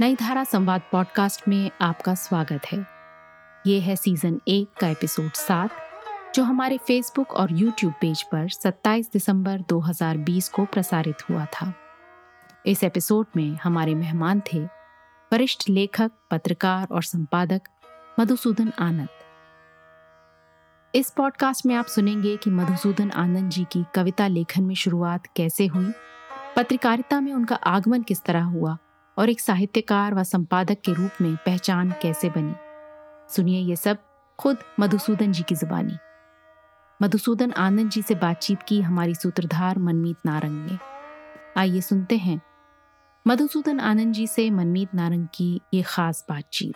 नई धारा संवाद पॉडकास्ट में आपका स्वागत है। ये है सीज़न एक का एपिसोड सात, जो हमारे फेसबुक और यूट्यूब पेज पर 27 दिसंबर 2020 को प्रसारित हुआ था। इस एपिसोड में हमारे मेहमान थे वरिष्ठ लेखक, पत्रकार और संपादक मधुसूदन आनंद। इस पॉडकास्ट में आप सुनेंगे कि मधुसूदन आनंद जी की कविता लेखन में शुरुआत कैसे हुई, पत्रकारिता में उनका आगमन किस तरह हुआ और एक साहित्यकार व संपादक के रूप में पहचान कैसे बनी? सुनिए ये सब खुद मधुसूदन जी की जुबानी। मधुसूदन आनंद जी से बातचीत की हमारी सूत्रधार मनमीत नारंग ने। आइए सुनते हैं मधुसूदन आनंद जी से मनमीत नारंग की ये खास बातचीत।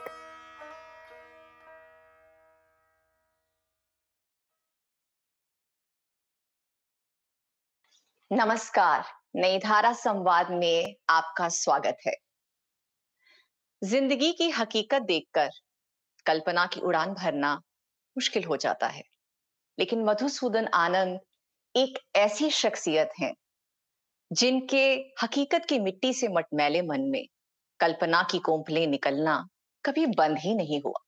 नमस्कार, नई धारा संवाद में आपका स्वागत है। ज़िंदगी की हकीकत देखकर कल्पना की उड़ान भरना मुश्किल हो जाता है। लेकिन मधुसूदन आनंद एक ऐसी शख्सियत हैं, जिनके हकीकत की मिट्टी से मटमैले मन में कल्पना की कोंपले निकलना कभी बंद ही नहीं हुआ।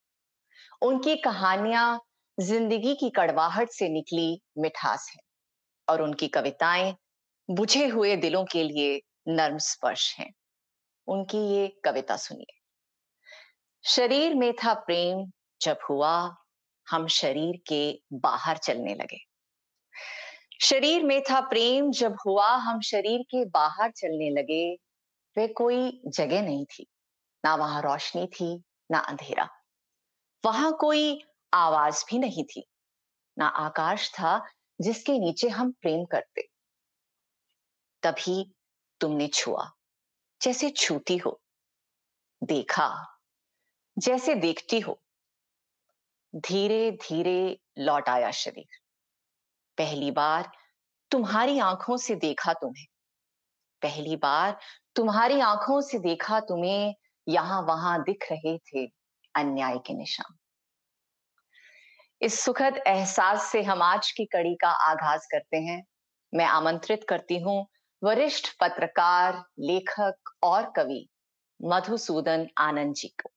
उनकी कहानियाँ ज़िंदगी की कड़वाहट से निकली मिठास है और उनकी कविताएँ बुझे हुए दिलों के लिए नर्म स्पर्श हैं। उनकी ये कविता सुनिए। शरीर में था प्रेम, जब हुआ, हम शरीर के बाहर चलने लगे। शरीर में था प्रेम, जब हुआ, हम शरीर के बाहर चलने लगे। वे कोई जगह नहीं थी, ना वहाँ रोशनी थी, ना अंधेरा। वहाँ कोई आवाज़ भी नहीं थी, ना आकाश था, जिसके नीचे हम प्रेम करते। तभी तुमने छुआ, जैसे छूती हो। देखा जैसे देखती हो धीरे धीरे लौट आया शरीर। पहली बार तुम्हारी आँखों से देखा तुम्हें। पहली बार तुम्हारी आँखों से देखा तुम्हें यहाँ वहाँ दिख रहे थे अन्याय के निशान। इस सुखद एहसास से हम आज की कड़ी का आगाज़ करते हैं। मैं आमंत्रित करती हूँ वरिष्ठ पत्रकार, लेखक और कवि मधुसूदन आनंद जी को।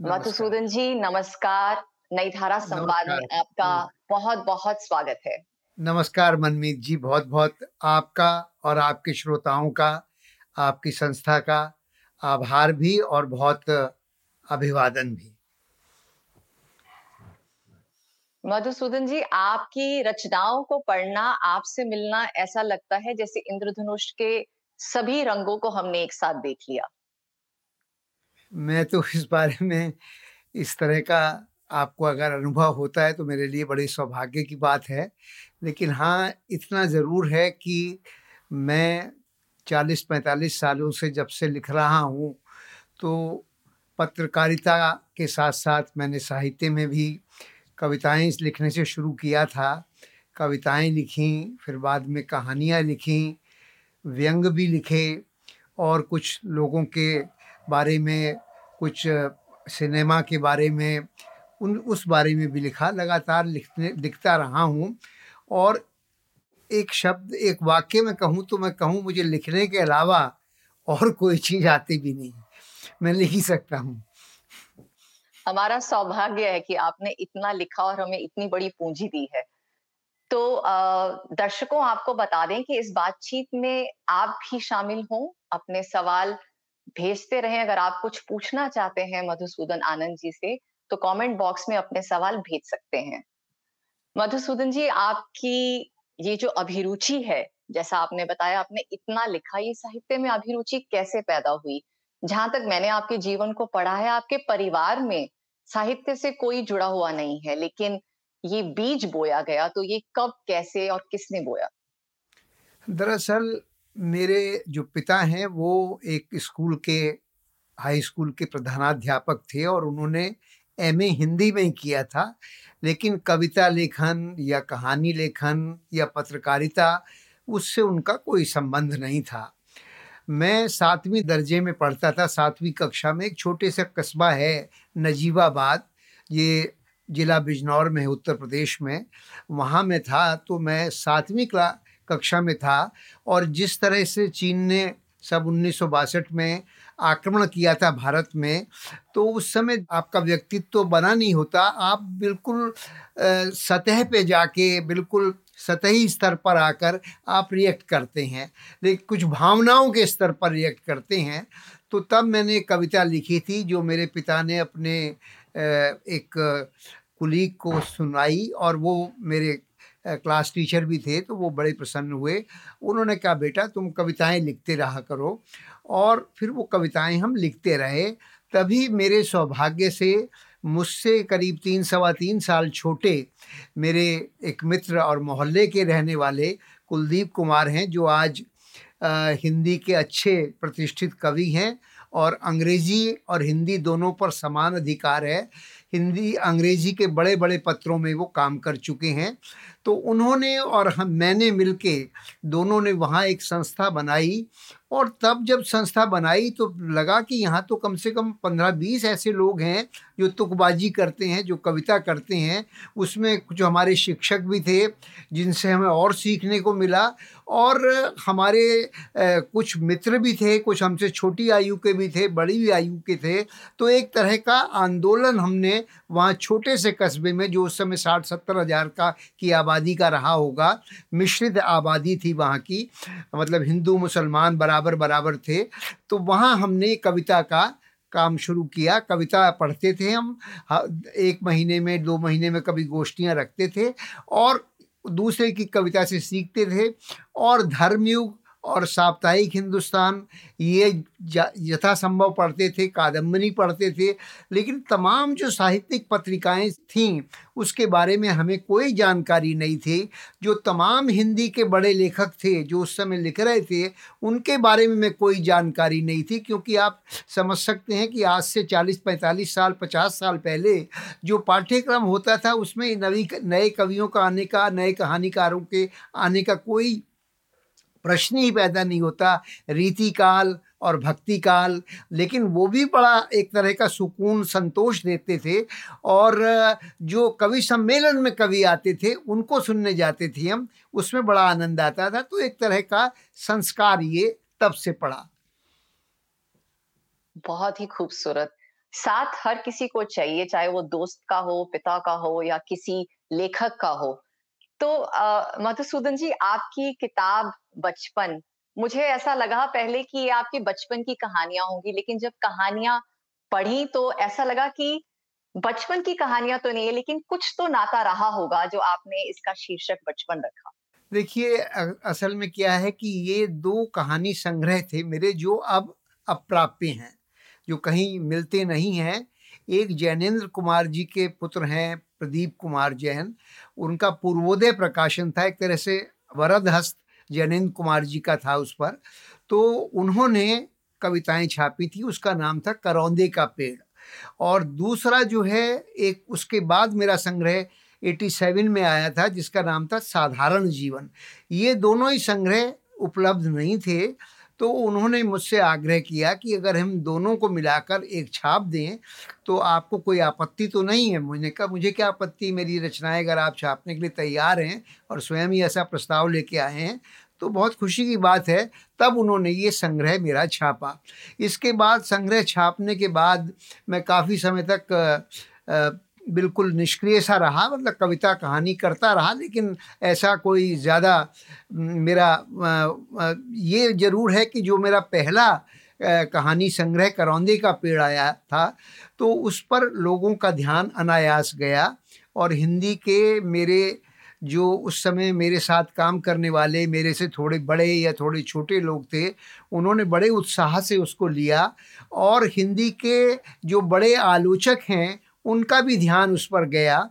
मधुसूदन जी नमस्कार। नई धारा संवाद में आपका बहुत बहुत स्वागत है। नमस्कार मनमीत जी बहुत बहुत आपका और आपके श्रोताओं का आपकी संस्था का आभार भी और बहुत अभिवादन भी। मधुसूदन जी आपकी रचनाओं को पढ़ना आपसे मिलना ऐसा लगता है जैसे इंद्रधनुष के सभी रंगों को हमने एक साथ देख लिया। मैं तो इस बारे में इस तरह का आपको अगर अनुभव होता है तो मेरे लिए बड़े सौभाग्य की बात है। लेकिन हाँ इतना ज़रूर है कि मैं 40-45 सालों से जब से लिख रहा हूँ तो पत्रकारिता के साथ साथ मैंने साहित्य में भी कविताएँ लिखने से शुरू किया था। कविताएँ लिखी, फिर बाद में कहानियाँ लिखी, व्यंग भी लिखे और कुछ लोगों के बारे में, कुछ सिनेमा के बारे में, उन, उस बारे में भी लिखा, लगातार लिखने, लिखता रहा हूँ। और एक शब्द, एक वाक्य में कहूँ तो मैं कहूँ, मुझे लिखने के अलावा और कोई चीज़ आती भी नहीं। मैं लिख ही सकता हूँ। हमारा सौभाग्य है कि आपने इतना लिखा और हमें इतनी बड़ी पूंजी दी है। तो दर्शकों, आपको बता दें कि इस बातचीत में आप भी शामिल हों, अपने सवाल भेजते रहें, अगर आप कुछ पूछना चाहते हैं मधुसूदन आनंद जी से तो कमेंट बॉक्स में अपने सवाल भेज सकते हैं। मधुसूदन जी, आपकी ये जो अभिरुचि है, जैसा आपने बताया, आपने इतना लिखा, ये साहित्य में अभिरुचि कैसे पैदा हुई? जहाँ तक मैंने आपके जीवन को पढ़ा है, आपके परिवार में साहित्य से कोई जुड़ा हुआ नहीं है, लेकिन ये बीज बोया गया तो ये कब, कैसे और किसने बोया? दरअसल मेरे जो पिता हैं, वो एक स्कूल के, हाई स्कूल के प्रधानाध्यापक थे और उन्होंने एमए हिंदी में ही किया था। लेकिन कविता लेखन या कहानी लेखन या पत्रकारिता, उससे उनका कोई संबंध नहीं था। मैं सातवीं दर्जे में पढ़ता था। सातवीं कक्षा में एक छोटे से कस्बा है, नजीबाबाद। ये ज़िला बिजनौर में है, उत्तर प्रदेश में। वहाँ में था तो मैं सातवीं क्ला कक्षा में था और जिस तरह से चीन ने सब उन्नीस सौ बासठ में आक्रमण किया था भारत में तो उस समय आपका व्यक्तित्व तो बना नहीं होता। आप बिल्कुल सतह पे जाके बिल्कुल सतही स्तर पर आकर आप रिएक्ट करते हैं। लेकिन कुछ भावनाओं के स्तर पर रिएक्ट करते हैं। तो तब मैंने कविता लिखी थी जो मेरे पिता ने अपने एक कुलीग को सुनाई और वो मेरे क्लास टीचर भी थे तो वो बड़े प्रसन्न हुए। उन्होंने कहा बेटा तुम कविताएँ लिखते रहा करो। और फिर वो कविताएँ हम लिखते रहे। तभी मेरे सौभाग्य से मुझसे करीब तीन सवा तीन साल छोटे मेरे एक मित्र और मोहल्ले के रहने वाले कुलदीप कुमार हैं जो आज आ, हिंदी के अच्छे प्रतिष्ठित कवि हैं और अंग्रेज़ी और हिंदी दोनों पर समान अधिकार है। हिंदी, अंग्रेज़ी के बड़े बड़े पत्रों में वो काम कर चुके हैं। तो उन्होंने और हम, मैंने मिलके दोनों ने वहाँ एक संस्था बनाई और तब जब संस्था बनाई तो लगा कि यहाँ तो कम से कम पंद्रह बीस ऐसे लोग हैं जो तुकबाजी करते हैं, जो कविता करते हैं। उसमें कुछ हमारे शिक्षक भी थे, जिनसे हमें और सीखने को मिला और हमारे कुछ मित्र भी थे, कुछ हमसे छोटी आयु के भी थे, बड़ी आयु के थे। तो एक तरह का आंदोलन हमने वहाँ छोटे से कस्बे में, जो उस समय साठ, सत्तर हज़ार का की आबादी का रहा होगा, मिश्रित आबादी थी वहाँ की मतलब हिंदू, मुसलमान बराबर बराबर थे तो वहाँ हमने कविता का काम शुरू किया। कविता पढ़ते थे हम एक महीने में, दो महीने में कभी गोष्ठियाँ रखते थे और दूसरे की कविता से सीखते थे और धर्मयुग और साप्ताहिक हिंदुस्तान ये यथासंभव पढ़ते थे कादम्बनी पढ़ते थे, लेकिन तमाम जो साहित्यिक पत्रिकाएँ थीं, उसके बारे में हमें कोई जानकारी नहीं थी। जो तमाम हिंदी के बड़े लेखक थे, जो उस समय लिख रहे थे, उनके बारे में मैं कोई जानकारी नहीं थी, क्योंकि आप समझ सकते हैं कि आज से 40-45 साल 50 साल पहले जो पाठ्यक्रम होता था, उसमें नवी नए कवियों का आने का, नए कहानीकारों के आने का कोई प्रश्न ही पैदा नहीं होता रीति काल और भक्ति काल लेकिन वो भी बड़ा एक तरह का सुकून, संतोष देते थे और जो कवि सम्मेलन में कवि आते थे, उनको सुनने जाते थे हम, उसमें बड़ा आनंद आता था। तो एक तरह का संस्कार ये तब से पड़ा। बहुत ही खूबसूरत। साथ हर किसी को चाहिए, चाहे वो दोस्त का हो, पिता का हो या किसी लेखक का हो। तो मधुसूदन जी, आपकी किताब बचपन, मुझे ऐसा लगा पहले कि ये आपकी बचपन की कहानियाँ होंगी, लेकिन जब कहानियाँ पढ़ी तो ऐसा लगा कि बचपन की कहानियाँ तो नहीं है, लेकिन कुछ तो नाता रहा होगा जो आपने इसका शीर्षक बचपन रखा। देखिए असल में क्या है कि ये दो कहानी संग्रह थे मेरे, जो अब अप्राप्य हैं, जो कहीं मिलते नहीं हैं। एक जैनेन्द्र कुमार जी के पुत्र हैं, प्रदीप कुमार जैन। उनका पूर्वोदय प्रकाशन था, एक तरह से वरद हस्त जैनेन्द्र कुमार जी का था उस पर। तो उन्होंने कविताएँ छापी थी, उसका नाम था करौंदे का पेड़। और दूसरा जो है, एक उसके बाद मेरा संग्रह 87 में आया था, जिसका नाम था साधारण जीवन। ये दोनों ही संग्रह उपलब्ध नहीं थे तो उन्होंने मुझसे आग्रह किया कि अगर हम दोनों को मिलाकर एक छाप दें तो आपको कोई आपत्ति तो नहीं है? मुझे कहा, मुझे क्या आपत्ति मेरी रचनाएँ अगर आप छापने के लिए तैयार हैं और स्वयं ही ऐसा प्रस्ताव लेके आए हैं तो बहुत खुशी की बात है। तब उन्होंने ये संग्रह मेरा छापा। इसके बाद संग्रह छापने के बाद मैं काफ़ी समय तक बिल्कुल निष्क्रिय सा रहा मतलब कविता कहानी करता रहा, लेकिन ऐसा कोई ज़्यादा मेरा ये ज़रूर है कि जो मेरा पहला कहानी संग्रह करौंदे का पेड़ आया था तो उस पर लोगों का ध्यान अनायास गया और हिंदी के मेरे, जो उस समय मेरे साथ काम करने वाले, मेरे से थोड़े बड़े या थोड़े छोटे लोग थे, उन्होंने बड़े उत्साह से उसको लिया और हिंदी के जो बड़े आलोचक हैं उनका भी ध्यान उस पर गया।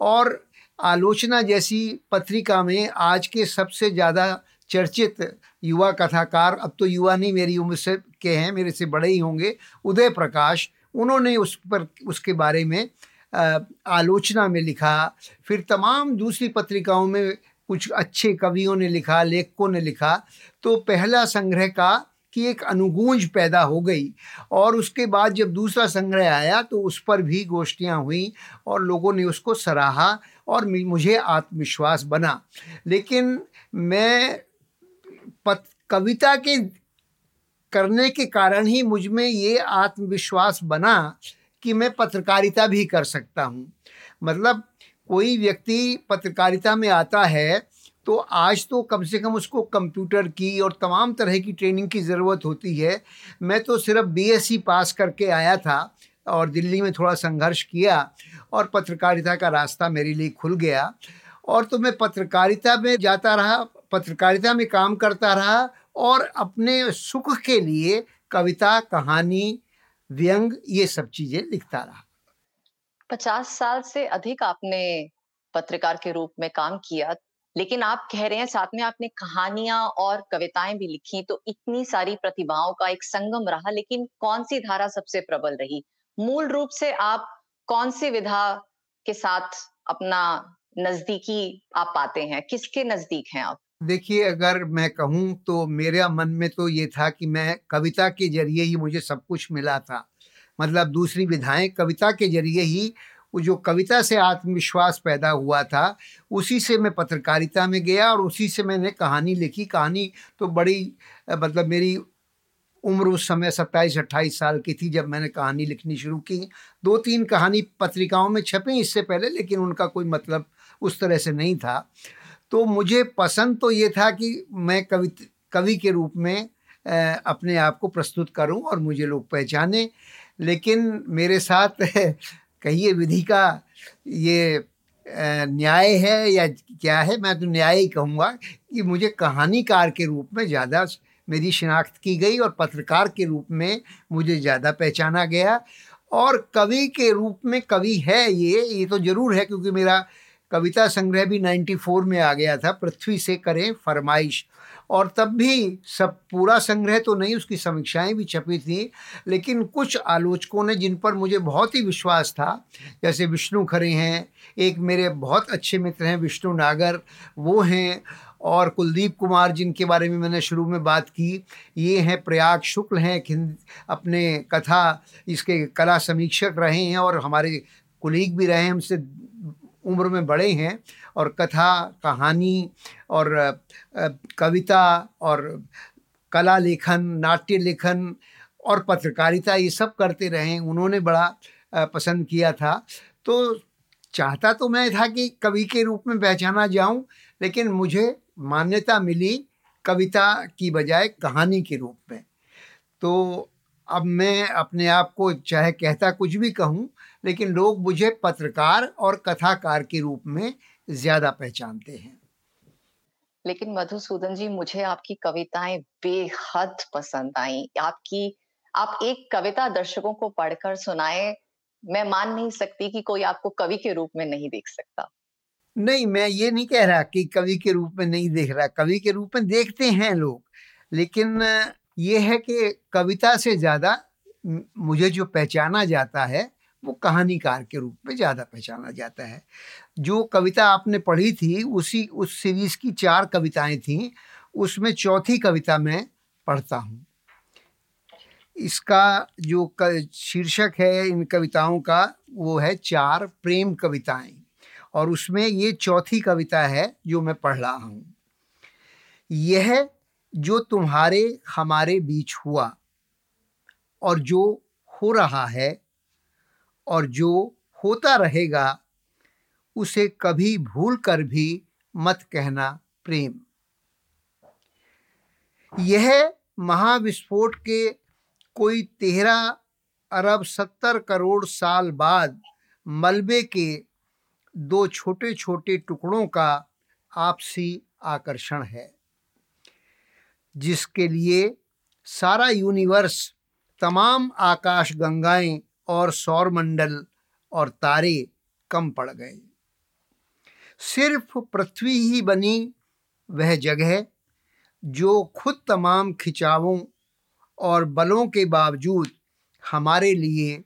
और आलोचना जैसी पत्रिका में आज के सबसे ज़्यादा चर्चित युवा कथाकार, अब तो युवा नहीं, मेरी उम्र से के हैं, मेरे से बड़े ही होंगे, उदय प्रकाश, उन्होंने उस पर, उसके बारे में आलोचना में लिखा। फिर तमाम दूसरी पत्रिकाओं में कुछ अच्छे कवियों ने लिखा, लेखकों ने लिखा। तो पहला संग्रह का की एक अनुगूंज पैदा हो गई और उसके बाद जब दूसरा संग्रह आया तो उस पर भी गोष्ठियाँ हुई और लोगों ने उसको सराहा और मुझे आत्मविश्वास बना। लेकिन मैं पत, कविता के करने के कारण ही मुझमें ये आत्मविश्वास बना कि मैं पत्रकारिता भी कर सकता हूँ। मतलब कोई व्यक्ति पत्रकारिता में आता है तो आज तो कम से कम उसको कंप्यूटर की और तमाम तरह की ट्रेनिंग की ज़रूरत होती है। मैं तो सिर्फ़ बीएससी पास करके आया था और दिल्ली में थोड़ा संघर्ष किया और पत्रकारिता का रास्ता मेरे लिए खुल गया और तो मैं पत्रकारिता में जाता रहा, पत्रकारिता में काम करता रहा और अपने सुख के लिए कविता, कहानी, व्यंग ये सब चीज़ें लिखता रहा। पचास साल से अधिक आपने पत्रकार के रूप में काम किया लेकिन आप कह रहे हैं, साथ में आपने कहानियाँ और कविताएँ भी लिखी तो इतनी सारी प्रतिभाओं का एक संगम रहा, लेकिन कौन सी धारा सबसे प्रबल रही? मूल रूप से आप कौन सी विधा के साथ अपना नजदीकी आप पाते हैं? किसके नज़दीक हैं आप? देखिए, अगर मैं कहूँ तो मेरे मन में तो ये था कि मैं कविता के ज़रिए ही मुझे सब कुछ मिला था। मतलब दूसरी विधाएँ कविता के ज़रिए ही वो जो कविता से आत्मविश्वास पैदा हुआ था, उसी से मैं पत्रकारिता में गया और उसी से मैंने कहानी लिखी। कहानी तो बड़ी मतलब मेरी उम्र उस समय सत्ताईस अट्ठाईस साल की थी जब मैंने कहानी लिखनी शुरू की। दो तीन कहानी पत्रिकाओं में छपी इससे पहले, लेकिन उनका कोई मतलब उस तरह से नहीं था। तो मुझे पसंद तो ये था कि मैं कवि कवि के रूप में अपने आप को प्रस्तुत करूँ और मुझे लोग पहचाने, लेकिन मेरे साथ कहिए विधि का ये न्याय है या क्या है? मैं तो न्याय ही कहूँगा कि मुझे कहानीकार के रूप में ज़्यादा मेरी शिनाख्त की गई और पत्रकार के रूप में मुझे ज़्यादा पहचाना गया। और कवि के रूप में कवि है ये ये तो ज़रूर है क्योंकि मेरा कविता संग्रह भी 94 में आ गया था। पृथ्वी से करें फरमाइश। और तब भी सब पूरा संग्रह तो नहीं, उसकी समीक्षाएँ भी छपी थी, लेकिन कुछ आलोचकों ने जिन पर मुझे बहुत ही विश्वास था, जैसे विष्णु खरे हैं, एक मेरे बहुत अच्छे मित्र हैं, विष्णु नागर, वो हैं, और कुलदीप कुमार जिनके बारे में मैंने शुरू में बात की, ये हैं प्रयाग शुक्ल हैं अपने कथा, इसके कला समीक्षक रहे हैं और हमारे कुलीग भी रहे हैं, हमसे उम्र में बड़े हैं और कथा, कहानी और कविता और कला लेखन, नाट्य लेखन और पत्रकारिता ये सब करते रहे उन्होंने बड़ा पसंद किया था। तो चाहता तो मैं था कि कवि के रूप में पहचाना जाऊँ, लेकिन मुझे मान्यता मिली कविता की बजाय कहानी के रूप में। तो अब मैं अपने आप को चाहे कहता कुछ भी कहूँ लेकिन लोग मुझे पत्रकार और कथाकार के रूप में ज़्यादा पहचानते हैं। लेकिन मधुसूदन जी मुझे आपकी कविताएँ बेहद पसंद आई। आपकी आप एक कविता दर्शकों को पढ़कर सुनाए मैं मान नहीं सकती कि कोई आपको कवि के रूप में नहीं देख सकता। नहीं मैं ये नहीं कह रहा कि कवि के रूप में नहीं देख रहा कवि के रूप में देखते हैं लोग लेकिन ये है कि कविता से ज़्यादा मुझे जो पहचाना जाता है वो कहानीकार के रूप में ज़्यादा पहचाना जाता है। जो कविता आपने पढ़ी थी, उसी, उस सीरीज़ की चार कविताएँ थी, उसमें चौथी कविता मैं पढ़ता हूँ। इसका जो शीर्षक है इन कविताओं का, वो है चार प्रेम कविताएँ। और उसमें ये चौथी कविता है जो मैं पढ़ रहा हूँ। यह जो तुम्हारे, हमारे बीच हुआ और जो हो रहा है और जो होता रहेगा, उसे कभी भूल कर भी मत कहना प्रेम। यह महाविस्फोट के कोई तेरह अरब सत्तर करोड़ साल बाद मलबे के दो छोटे छोटे टुकड़ों का आपसी आकर्षण है, जिसके लिए सारा यूनिवर्स, तमाम आकाश गंगाएँ और सौरमंडल और तारे कम पड़ गए। सिर्फ़ पृथ्वी ही बनी वह जगह जो खुद तमाम खिंचावों और बलों के बावजूद हमारे लिए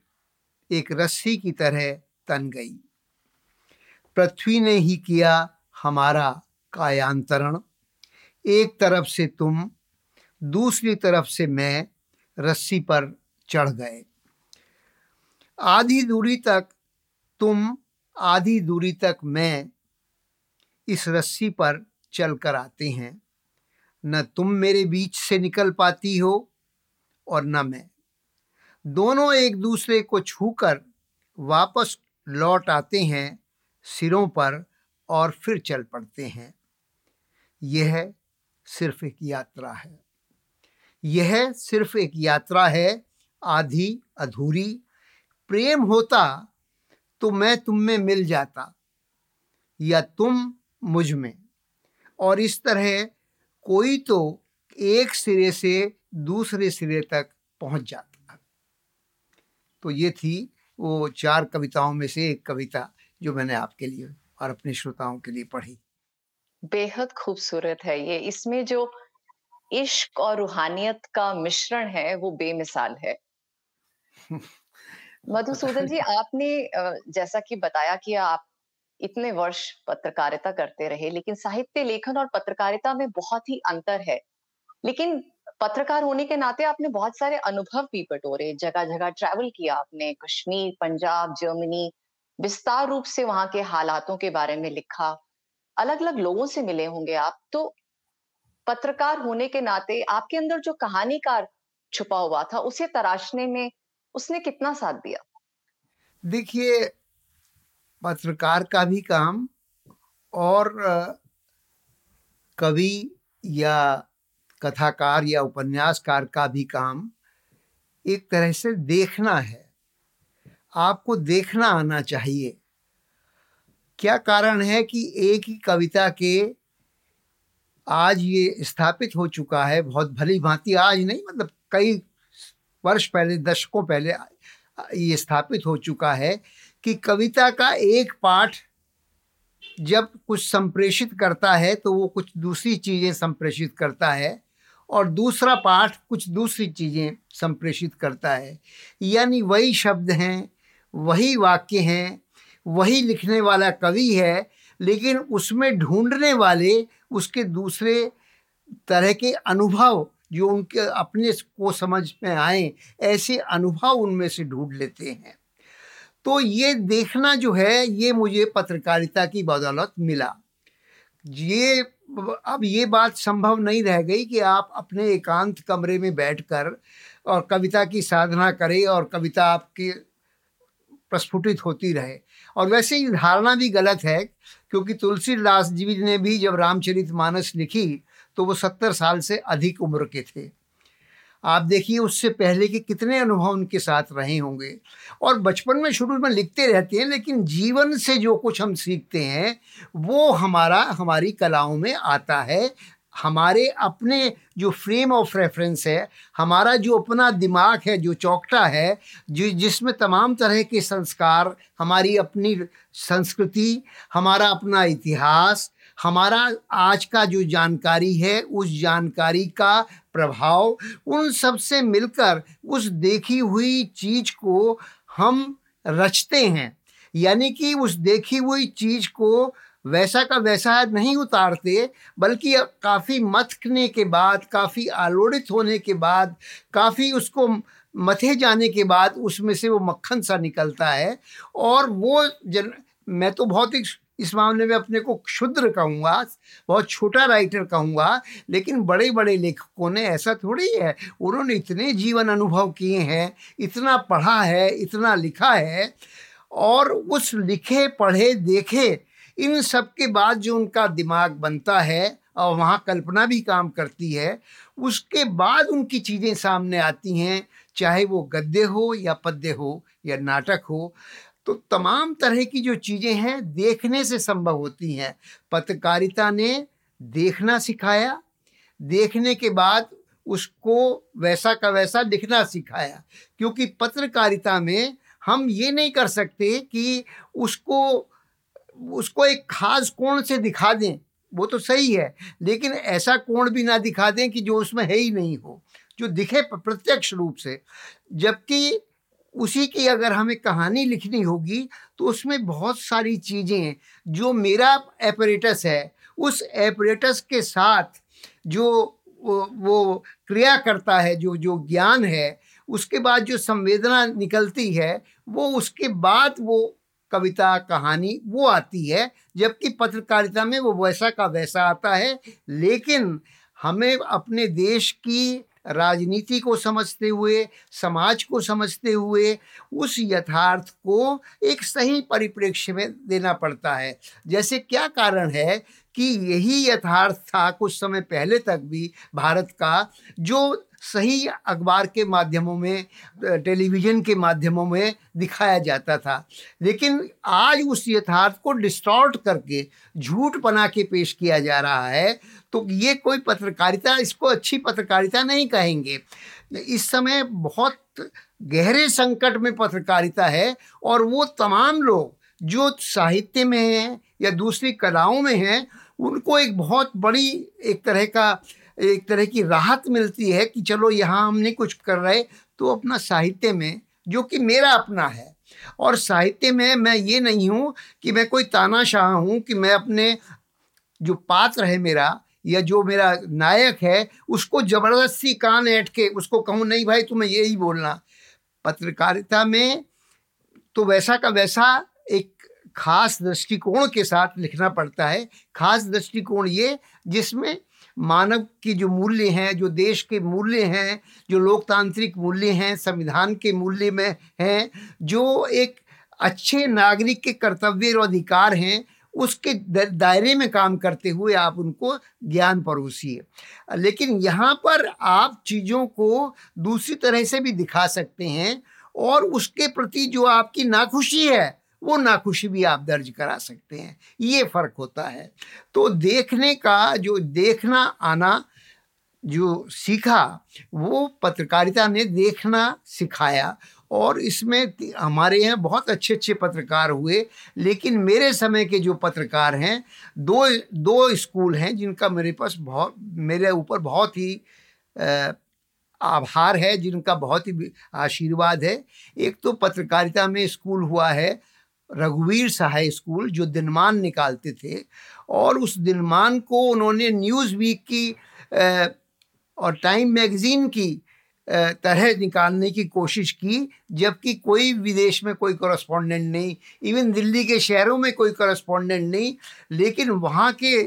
एक रस्सी की तरह तन गई। पृथ्वी ने ही किया हमारा कायांतरण। एक तरफ़ से तुम, दूसरी तरफ़ से मैं रस्सी पर चढ़ गए। आधी दूरी तक तुम, आधी दूरी तक मैं इस रस्सी पर चल कर आते हैं। न तुम मेरे बीच से निकल पाती हो और न मैं। दोनों एक दूसरे को छूकर वापस लौट आते हैं, सिरों पर और फिर चल पड़ते हैं। यह सिर्फ़ एक यात्रा है। यह सिर्फ़ एक यात्रा है, आधी, अधूरी प्रेम होता तो मैं तुम में मिल जाता या तुम मुझमें। और इस तरह कोई तो एक सिरे से दूसरे सिरे तक पहुँच जाता। तो ये थी वो चार कविताओं में से एक कविता जो मैंने आपके लिए और अपने श्रोताओं के लिए पढ़ी। बेहद खूबसूरत है ये। इसमें जो इश्क और रूहानियत का मिश्रण है वो बेमिसाल है। मधुसूदन जी, आपने जैसा कि बताया कि आप इतने वर्ष पत्रकारिता करते रहे, लेकिन साहित्य लेखन और पत्रकारिता में बहुत ही अंतर है। लेकिन पत्रकार होने के नाते आपने बहुत सारे अनुभव भी बटोरे जगह जगह ट्रैवल किया आपने, कश्मीर, पंजाब, जर्मनी, विस्तार रूप से वहाँ के हालातों के बारे में लिखा। अलग अलग लोगों से मिले होंगे आप तो पत्रकार होने के नाते आपके अंदर जो कहानीकार छुपा हुआ था, उसे तराशने में उसने कितना साथ दिया? देखिए, पत्रकार का भी काम और कवि या कथाकार या उपन्यासकार का भी काम एक तरह से देखना है। आपको देखना आना चाहिए। क्या कारण है कि एक ही कविता के आज ये स्थापित हो चुका है? बहुत भली भांति आज नहीं मतलब कई वर्ष पहले, दशकों पहले ये स्थापित हो चुका है कि कविता का एक पाठ जब कुछ संप्रेषित करता है तो वो कुछ दूसरी चीज़ें संप्रेषित करता है और दूसरा पाठ कुछ दूसरी चीज़ें संप्रेषित करता है। यानी वही शब्द हैं, वही वाक्य हैं, वही लिखने वाला कवि है, लेकिन उसमें ढूँढने वाले उसके दूसरे तरह के अनुभव जो उनके अपने को समझ में आए, ऐसे अनुभव उनमें से ढूंढ लेते हैं। तो ये देखना जो है, ये मुझे पत्रकारिता की बदौलत मिला। ये, अब ये बात संभव नहीं रह गई कि आप अपने एकांत कमरे में बैठकर और कविता की साधना करें और कविता आपके प्रस्फुटित होती रहे। और वैसे ही धारणा भी गलत है, क्योंकि तुलसीदास जी ने भी जब रामचरित मानस लिखी तो वो सत्तर साल से अधिक उम्र के थे। आप देखिए उससे पहले के कितने अनुभव उनके साथ रहे होंगे। और बचपन में शुरू में लिखते रहते हैं, लेकिन जीवन से जो कुछ हम सीखते हैं, वो हमारा, हमारी कलाओं में आता है। हमारे अपने जो फ्रेम ऑफ़ रेफरेंस है, हमारा जो अपना दिमाग है, जो चौकटा है, जो, जिसमें तमाम तरह के संस्कार, हमारी अपनी संस्कृति, हमारा अपना इतिहास हमारा आज का जो जानकारी है, उस जानकारी का प्रभाव, उन सबसे मिलकर उस देखी हुई चीज़ को हम रचते हैं। यानी कि उस देखी हुई चीज़ को वैसा का वैसा नहीं उतारते, बल्कि काफ़ी मथने के बाद, काफ़ी आलोड़ित होने के बाद, काफ़ी उसको मथे जाने के बाद उसमें से वो मक्खन सा निकलता है। और वो जन, मैं तो ही इस मामले में अपने को क्षुद्र कहूँगा, बहुत छोटा राइटर कहूँगा, लेकिन बड़े बड़े लेखकों ने ऐसा थोड़ी है, उन्होंने इतने जीवन अनुभव किए हैं, इतना पढ़ा है, इतना लिखा है, और उस लिखे, पढ़े, देखे, इन सब के बाद जो उनका दिमाग बनता है, और वहाँ कल्पना भी काम करती है, उसके बाद उनकी चीज़ें सामने आती हैं, चाहे वो गद्य हो या पद्य हो या नाटक हो। तो तमाम तरह की जो चीज़ें हैं, देखने से संभव होती हैं। पत्रकारिता ने देखना सिखाया, देखने के बाद उसको वैसा का वैसा लिखना सिखाया, क्योंकि पत्रकारिता में हम ये नहीं कर सकते कि उसको उसको एक खास कोण से दिखा दें, वो तो सही है, लेकिन ऐसा कोण भी ना दिखा दें कि जो उसमें है ही नहीं हो, जो दिखे प्रत्यक्ष रूप से। जबकि उसी की अगर हमें कहानी लिखनी होगी तो उसमें बहुत सारी चीज़ें जो मेरा एपरेटस है उस एपरेटस के साथ जो वो, वो क्रिया करता है जो जो ज्ञान है उसके बाद जो संवेदना निकलती है वो उसके बाद वो कविता कहानी वो आती है। जबकि पत्रकारिता में वो वैसा का वैसा आता है लेकिन हमें अपने देश की राजनीति को समझते हुए, समाज को समझते हुए, उस यथार्थ को एक सही परिप्रेक्ष्य में देना पड़ता है। जैसे क्या कारण है कि यही यथार्थ था कुछ समय पहले तक भी भारत का, जो सही अखबार के माध्यमों में टेलीविज़न के माध्यमों में दिखाया जाता था। लेकिन आज उस यथार्थ को डिस्टॉर्ट करके, झूठ बना के पेश किया जा रहा है तो ये कोई पत्रकारिता, इसको अच्छी पत्रकारिता नहीं कहेंगे। इस समय बहुत गहरे संकट में पत्रकारिता है और वो तमाम लोग जो साहित्य में हैं या दूसरी कलाओं में हैं, उनको एक बहुत बड़ी एक तरह का एक तरह की राहत मिलती है कि चलो यहाँ हम नहीं कुछ कर रहे तो अपना साहित्य में, जो कि मेरा अपना है, और साहित्य में मैं ये नहीं हूँ कि मैं कोई तानाशाह हूँ कि मैं अपने जो पात्र है मेरा, या जो मेरा नायक है, उसको ज़बरदस्ती कान ऐठ के उसको कहूँ, नहीं भाई, तुम्हें यही बोलना। पत्रकारिता में तो वैसा का वैसा एक खास दृष्टिकोण के साथ लिखना पड़ता है। खास दृष्टिकोण ये जिसमें मानव की जो मूल्य हैं, जो देश के मूल्य हैं, जो लोकतांत्रिक मूल्य हैं, संविधान के मूल्य में हैं, जो एक अच्छे नागरिक के कर्तव्य और अधिकार हैं, उसके दायरे में काम करते हुए आप उनको ज्ञान परोसिए। लेकिन यहाँ पर आप चीज़ों को दूसरी तरह से भी दिखा सकते हैं और उसके प्रति जो आपकी नाखुशी है वो नाखुशी भी आप दर्ज करा सकते हैं। ये फ़र्क होता है। तो देखने का, जो देखना आना, जो सीखा, वो पत्रकारिता ने देखना सिखाया और इसमें हमारे यहाँ बहुत अच्छे अच्छे पत्रकार हुए, लेकिन मेरे समय के जो पत्रकार हैं, दो दो स्कूल हैं जिनका मेरे पास बहुत, मेरे ऊपर बहुत ही आभार है, जिनका बहुत ही आशीर्वाद है। एक तो पत्रकारिता में स्कूल हुआ है रघुवीर सहाय स्कूल, जो दिनमान निकालते थे, और उस दिनमान को उन्होंने न्यूज़ वीक की और टाइम मैगज़ीन की तरह निकालने की कोशिश की, जबकि कोई विदेश में कोई करस्पॉन्डेंट नहीं इवन दिल्ली के शहरों में कोई करस्पॉन्डेंट नहीं, लेकिन वहाँ के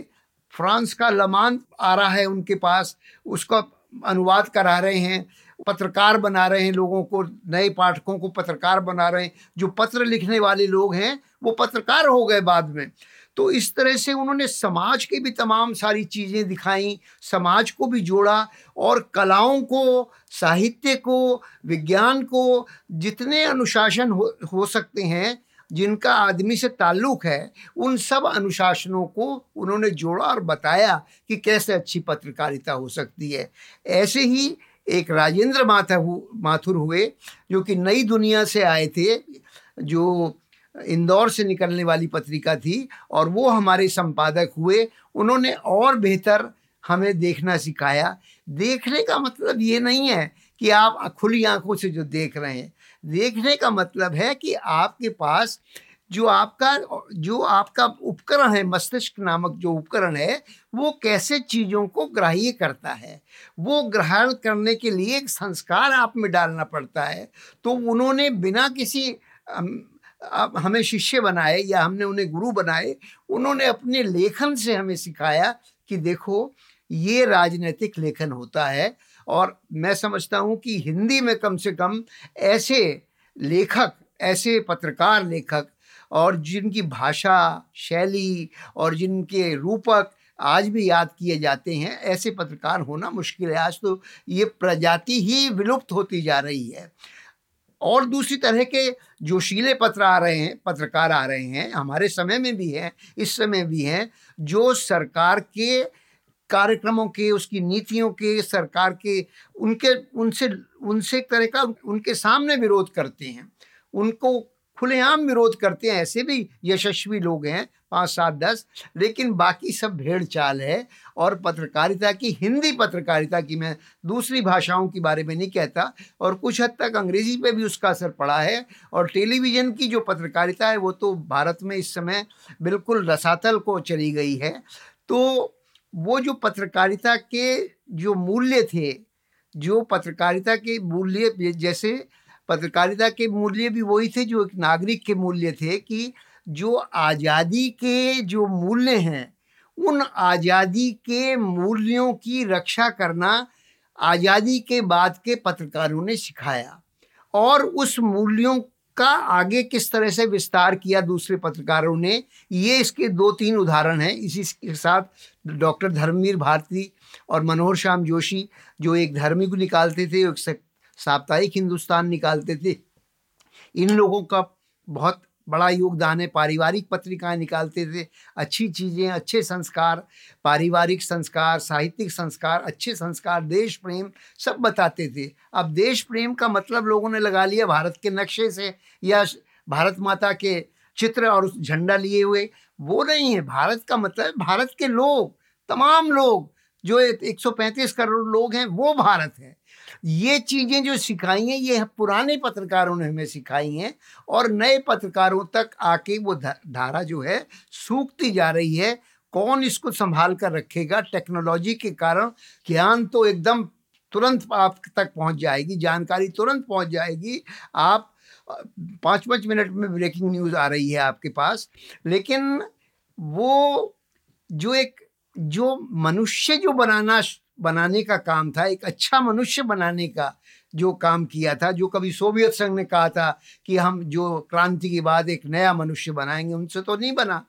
फ्रांस का लमान आ रहा है उनके पास, उसका अनुवाद करा रहे हैं पत्रकार बना रहे हैं लोगों को नए पाठकों को पत्रकार बना रहे हैं। जो पत्र लिखने वाले लोग हैं वो पत्रकार हो गए बाद में। तो इस तरह से उन्होंने समाज की भी तमाम सारी चीज़ें दिखाई समाज को भी जोड़ा और कलाओं को साहित्य को विज्ञान को जितने अनुशासन हो, हो सकते हैं जिनका आदमी से ताल्लुक है उन सब अनुशासनों को उन्होंने जोड़ा और बताया कि कैसे अच्छी पत्रकारिता हो सकती है। ऐसे ही एक राजेंद्र माथा माथुर हुए, जो कि नई दुनिया से आए थे, जो इंदौर से निकलने वाली पत्रिका थी, और वो हमारे संपादक हुए। उन्होंने और बेहतर हमें देखना सिखाया। देखने का मतलब ये नहीं है कि आप खुली आँखों से जो देख रहे हैं। देखने का मतलब है कि आपके पास जो आपका जो आपका उपकरण है, मस्तिष्क नामक जो उपकरण है, वो कैसे चीज़ों को ग्राह्य करता है? वो ग्रहण करने के लिए एक संस्कार आप में डालना पड़ता है। तो उन्होंने बिना किसी हमें शिष्य बनाए या हमने उन्हें गुरु बनाए, उन्होंने अपने लेखन से हमें सिखाया कि देखो, ये राजनीतिक लेखन होता है और मैं समझता हूँ कि हिंदी में कम से कम ऐसे लेखक, ऐसे पत्रकार लेखक और जिनकी भाषा, शैली और जिनके रूपक आज भी याद किए जाते हैं, ऐसे पत्रकार होना मुश्किल है। आज तो ये प्रजाति ही विलुप्त होती जा रही है। और दूसरी तरह के जोशीले पत्र आ रहे हैं, पत्रकार आ रहे हैं, हमारे समय में भी हैं, इस समय भी हैं, जो सरकार के कार्यक्रमों के, उसकी नीतियों के, सरकार के, उनके, उनसे उनसे तरह का उनके सामने विरोध करते हैं। उनको खुलेआम विरोध करते हैं, ऐसे भी यशस्वी लोग हैं, पाँच, सात, दस, लेकिन बाकी सब भेड़ चाल है और पत्रकारिता की, हिंदी पत्रकारिता की, मैं दूसरी भाषाओं के बारे में नहीं कहता और कुछ हद तक अंग्रेज़ी पे भी उसका असर पड़ा है और टेलीविज़न की जो पत्रकारिता है, वो तो भारत में इस समय बिल्कुल रसातल को चली गई है। तो वो जो पत्रकारिता के जो मूल्य थे, जो पत्रकारिता के मूल्य, जैसे पत्रकारिता के मूल्य भी वही थे जो एक नागरिक के मूल्य थे कि जो आज़ादी के जो मूल्य हैं, उन आज़ादी के मूल्यों की रक्षा करना आज़ादी के बाद के पत्रकारों ने सिखाया। और उस मूल्यों का आगे किस तरह से विस्तार किया दूसरे पत्रकारों ने, ये इसके दो तीन उदाहरण हैं। इसी के साथ डॉक्टर धर्मवीर भारती और मनोहर श्याम जोशी, जो एक धर्मी को निकालते थे, एक साप्ताहिक हिंदुस्तान निकालते थे। इन लोगों का बहुत बड़ा योगदान है। पारिवारिक पत्रिकाएँ निकालते थे। अच्छी चीज़ें, अच्छे संस्कार, पारिवारिक संस्कार, साहित्यिक संस्कार, अच्छे संस्कार, देश प्रेम सब बताते थे। अब देश प्रेम का मतलब लोगों ने लगा लिया भारत के नक्शे से या भारत माता के चित्र और उस झंडा लिए हुए। वो नहीं है। भारत का मतलब भारत के लोग, तमाम लोग, जो 135 करोड़ लोग हैं, वो भारत है। ये चीज़ें जो सिखाई हैं, ये पुराने पत्रकारों ने हमें सिखाई हैं और नए पत्रकारों तक आके वो धारा जो है सूखती जा रही है। कौन इसको संभाल कर रखेगा? टेक्नोलॉजी के कारण ज्ञान तो एकदम तुरंत आप तक पहुँच जाएगी, जानकारी तुरंत पहुँच जाएगी। आप पाँच पाँच मिनट में ब्रेकिंग न्यूज़ आ रही है आपके पास। लेकिन वो जो एक, जो मनुष्य जो बनाना बनाने का काम था, एक अच्छा मनुष्य बनाने का जो काम किया था, जो कभी सोवियत संघ ने कहा था कि हम जो क्रांति के बाद एक नया मनुष्य बनाएँगे, उनसे तो नहीं बना,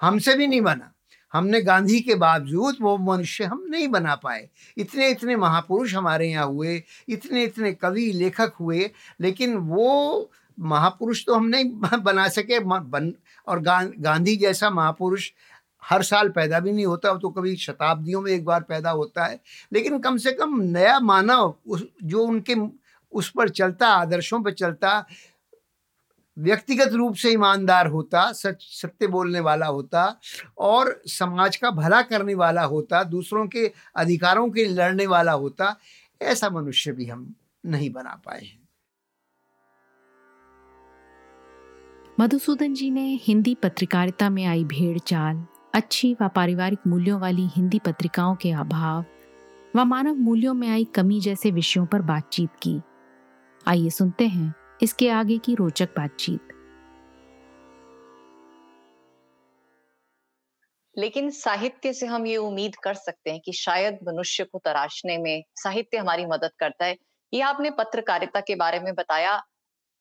हमसे भी नहीं बना। हमने गांधी के बावजूद वो मनुष्य हम नहीं बना पाए। इतने इतने महापुरुष हमारे यहाँ हुए इतने इतने कवि, लेखक हुए, लेकिन वो महापुरुष तो हम नहीं बना सके बन, और गांधी जैसा महापुरुष हर साल पैदा भी नहीं होता तो कभी शताब्दियों में एक बार पैदा होता है, लेकिन कम से कम नया मानव उस, जो उनके, उस पर चलता, आदर्शों पर चलता, व्यक्तिगत रूप से ईमानदार होता, सच, सत्य बोलने वाला होता और समाज का भला करने वाला होता, दूसरों के अधिकारों के लड़ने वाला होता, ऐसा मनुष्य भी हम नहीं बना पाए हैं। मधुसूदन जी ने हिंदी पत्रकारिता में आई भेड़ चाल अच्छी व पारिवारिक मूल्यों वाली हिंदी पत्रिकाओं के अभाव व मानव मूल्यों में आई कमी जैसे विषयों पर बातचीत की। आइए सुनते हैं इसके आगे की रोचक बातचीत। लेकिन साहित्य से हम ये उम्मीद कर सकते हैं कि शायद मनुष्य को तराशने में साहित्य हमारी मदद करता है। ये आपने पत्रकारिता के बारे में बताया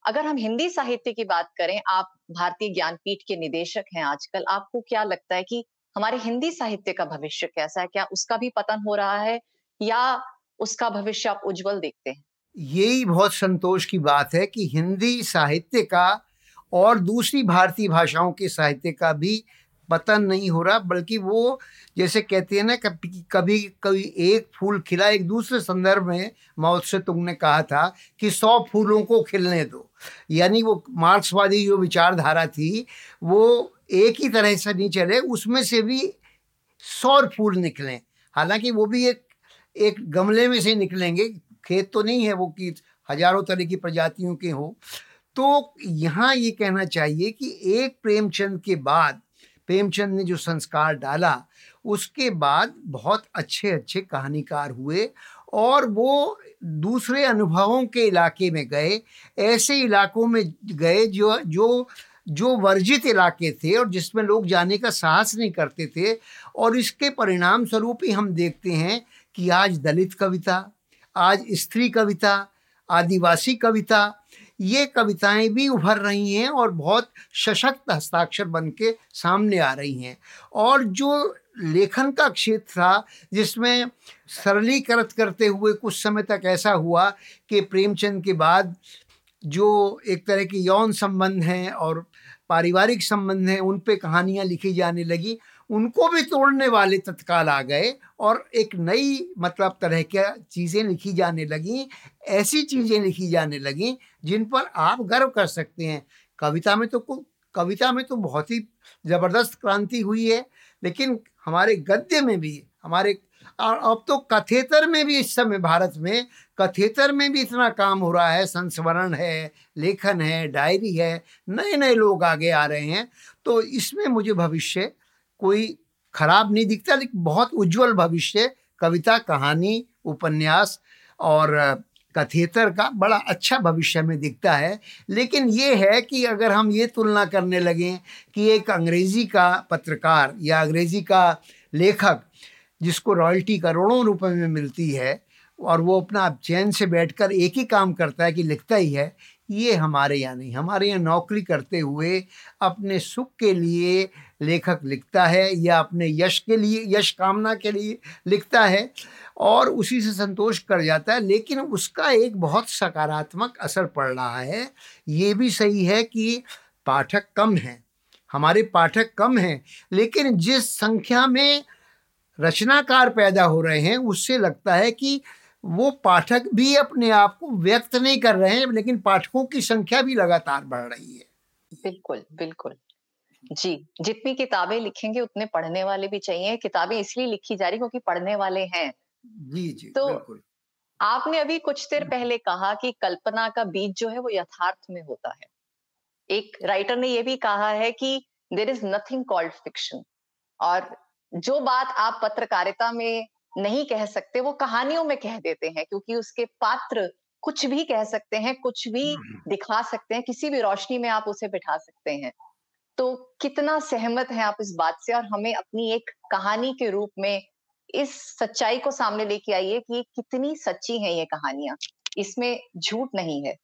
अगर हम हिंदी साहित्य की बात करें, आप भारतीय ज्ञानपीठ के निदेशक हैं आजकल, आपको क्या लगता है कि हमारे हिंदी साहित्य का भविष्य कैसा है? क्या उसका भी पतन हो रहा है? या उसका भविष्य आप उज्जवल देखते हैं? यही बहुत संतोष की बात है कि हिंदी साहित्य का और दूसरी भारतीय भाषाओं के साहित्य का भी पतन नहीं हो रहा, बल्कि वो जैसे कहते हैं ना, कभी कभी कभी एक फूल खिला, एक दूसरे संदर्भ में मौत से तुमने कहा था कि सौ फूलों को खिलने दो। यानी वो मार्क्सवादी जो विचारधारा थी, वो एक ही तरह से नहीं चले, उसमें से भी सौर फूल निकलें। हालाँकि वो भी एक एक गमले में से निकलेंगे, खेत तो नहीं है वो कि हज़ारों तरह की प्रजातियों के हो। तो यहाँ ये कहना चाहिए कि एक प्रेमचंद के बाद, प्रेमचंद ने जो संस्कार डाला, उसके बाद बहुत अच्छे अच्छे कहानीकार हुए और वो दूसरे अनुभवों के इलाके में गए, ऐसे इलाकों में गए जो जो जो वर्जित इलाके थे और जिसमें लोग जाने का साहस नहीं करते थे और इसके परिणाम स्वरूप ही हम देखते हैं कि आज दलित कविता, आज स्त्री कविता, आदिवासी कविता, ये कविताएँ भी उभर रही हैं और बहुत सशक्त हस्ताक्षर बन के सामने आ रही हैं। और जो लेखन का क्षेत्र था, जिसमें सरलीकृत करते हुए कुछ समय तक ऐसा हुआ कि प्रेमचंद के बाद जो एक तरह के यौन संबंध हैं और पारिवारिक संबंध हैं, उन पे कहानियाँ लिखी जाने लगी। उनको भी तोड़ने वाले तत्काल आ गए और एक नई मतलब तरह की चीज़ें लिखी जाने लगी, ऐसी चीज़ें लिखी जाने लगी, जिन पर आप गर्व कर सकते हैं। कविता में तो कविता में तो बहुत ही ज़बरदस्त क्रांति हुई है। लेकिन हमारे गद्य में भी, हमारे और अब तो कथेतर में भी इस समय भारत में, कथेतर में भी इतना काम हो रहा है, संस्मरण है, लेखन है, डायरी है नए नए लोग आगे आ रहे हैं। तो इसमें मुझे भविष्य कोई खराब नहीं दिखता, लेकिन बहुत उज्जवल भविष्य, कविता, कहानी, उपन्यास और कथेतर का बड़ा अच्छा भविष्य में दिखता है। लेकिन ये है कि अगर हम ये तुलना करने लगें कि एक अंग्रेज़ी का पत्रकार या अंग्रेज़ी का लेखक, जिसको रॉयल्टी करोड़ों रुपए में मिलती है, और वो अपना चैन से बैठकर एक ही काम करता है कि लिखता ही है ये हमारे यहाँ नहीं। हमारे यहाँ नौकरी करते हुए अपने सुख के लिए लेखक लिखता है या अपने यश के लिए, यश कामना के लिए लिखता है और उसी से संतोष कर जाता है, लेकिन उसका एक बहुत सकारात्मक असर पड़ रहा है। ये भी सही है कि पाठक कम हैं। हमारे पाठक कम हैं, लेकिन जिस संख्या में रचनाकार पैदा हो रहे हैं, उससे लगता है कि वो पाठक भी अपने आप को व्यक्त नहीं कर रहे हैं लेकिन पाठकों की संख्या भी लगातार बढ़ रही है। बिल्कुल बिल्कुल। जी जितनी किताबें लिखेंगे उतने पढ़ने वाले भी चाहिए। किताबें इसलिए लिखी जा रही क्योंकि पढ़ने वाले हैं। जी जी तो बिल्कुल। आपने अभी कुछ देर पहले कहा कि कल्पना का बीज जो है वो यथार्थ में होता है। एक राइटर ने ये भी कहा है कि there is nothing called fiction और जो बात आप पत्रकारिता में नहीं कह सकते वो कहानियों में कह देते हैं क्योंकि उसके पात्र कुछ भी कह सकते हैं कुछ भी हम्म। दिखा सकते हैं किसी भी रोशनी में आप उसे बिठा सकते हैं। तो कितना सहमत है आप इस बात से और हमें अपनी एक कहानी के रूप में इस सच्चाई को सामने लेके आइए कि कितनी सच्ची है ये कहानियाँ। इसमें झूठ नहीं है।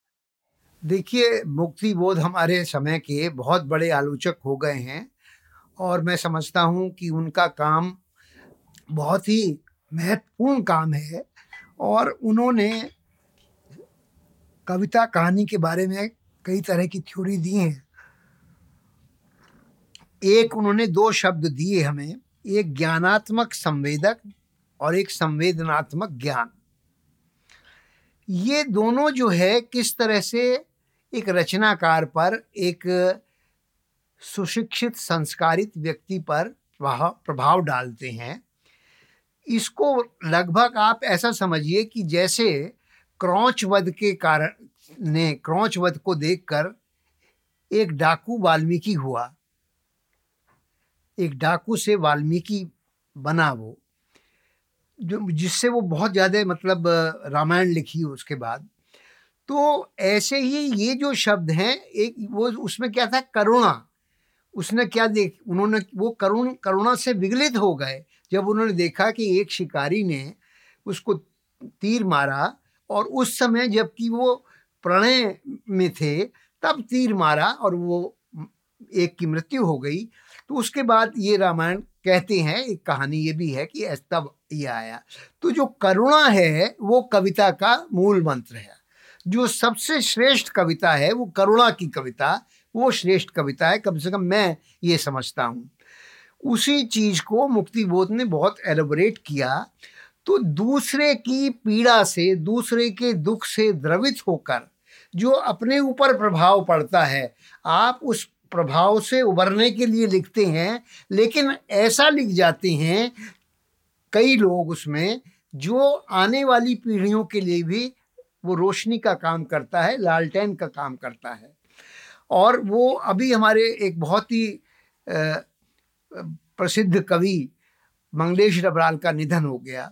देखिए मुक्ति बोध हमारे समय के बहुत बड़े आलोचक हो गए हैं और मैं समझता हूँ कि उनका काम बहुत ही महत्वपूर्ण काम है और उन्होंने कविता कहानी के बारे में कई तरह की थ्योरी दी हैं। एक उन्होंने दो शब्द दिए हमें, एक ज्ञानात्मक संवेदक और एक संवेदनात्मक ज्ञान। ये दोनों जो है, किस तरह से एक रचनाकार पर, एक सुशिक्षित, संस्कारित व्यक्ति पर प्रभाव डालते हैं इसको लगभग आप ऐसा समझिए कि जैसे क्रौच वध के कारण ने क्रौच वध को देखकर एक डाकू वाल्मीकि हुआ। एक डाकू से वाल्मीकि बना वो, जो, जिससे वो बहुत ज़्यादा मतलब रामायण लिखी उसके बाद। तो ऐसे ही ये जो शब्द हैं, एक वो उसमें क्या था? करुणा। उसने क्या देख, उन्होंने वो करुण, करुणा से विगलित हो गए। जब उन्होंने देखा कि एक शिकारी ने उसको तीर मारा और उस समय जबकि वो प्रणय में थे, तब तीर मारा और वो एक की मृत्यु हो गई। तो उसके बाद ये रामायण कहते हैं, एक कहानी ये भी है कि तब ये आया। तो जो करुणा है, वो कविता का मूल मंत्र है। जो सबसे श्रेष्ठ कविता है, वो करुणा की कविता, वो श्रेष्ठ कविता है। कम से कम मैं ये समझता हूँ। उसी चीज़ को मुक्ति बोध ने बहुत एलोबरेट किया। तो दूसरे की पीड़ा से, दूसरे के दुख से द्रवित होकर जो अपने ऊपर प्रभाव पड़ता है, आप उस प्रभाव से उबरने के लिए लिखते हैं, लेकिन ऐसा लिख जाते हैं कई लोग उसमें जो आने वाली पीढ़ियों के लिए भी वो रोशनी का काम करता है, लालटेन का काम करता है। और वो अभी हमारे एक बहुत ही प्रसिद्ध कवि मंगलेश डबराल का निधन हो गया।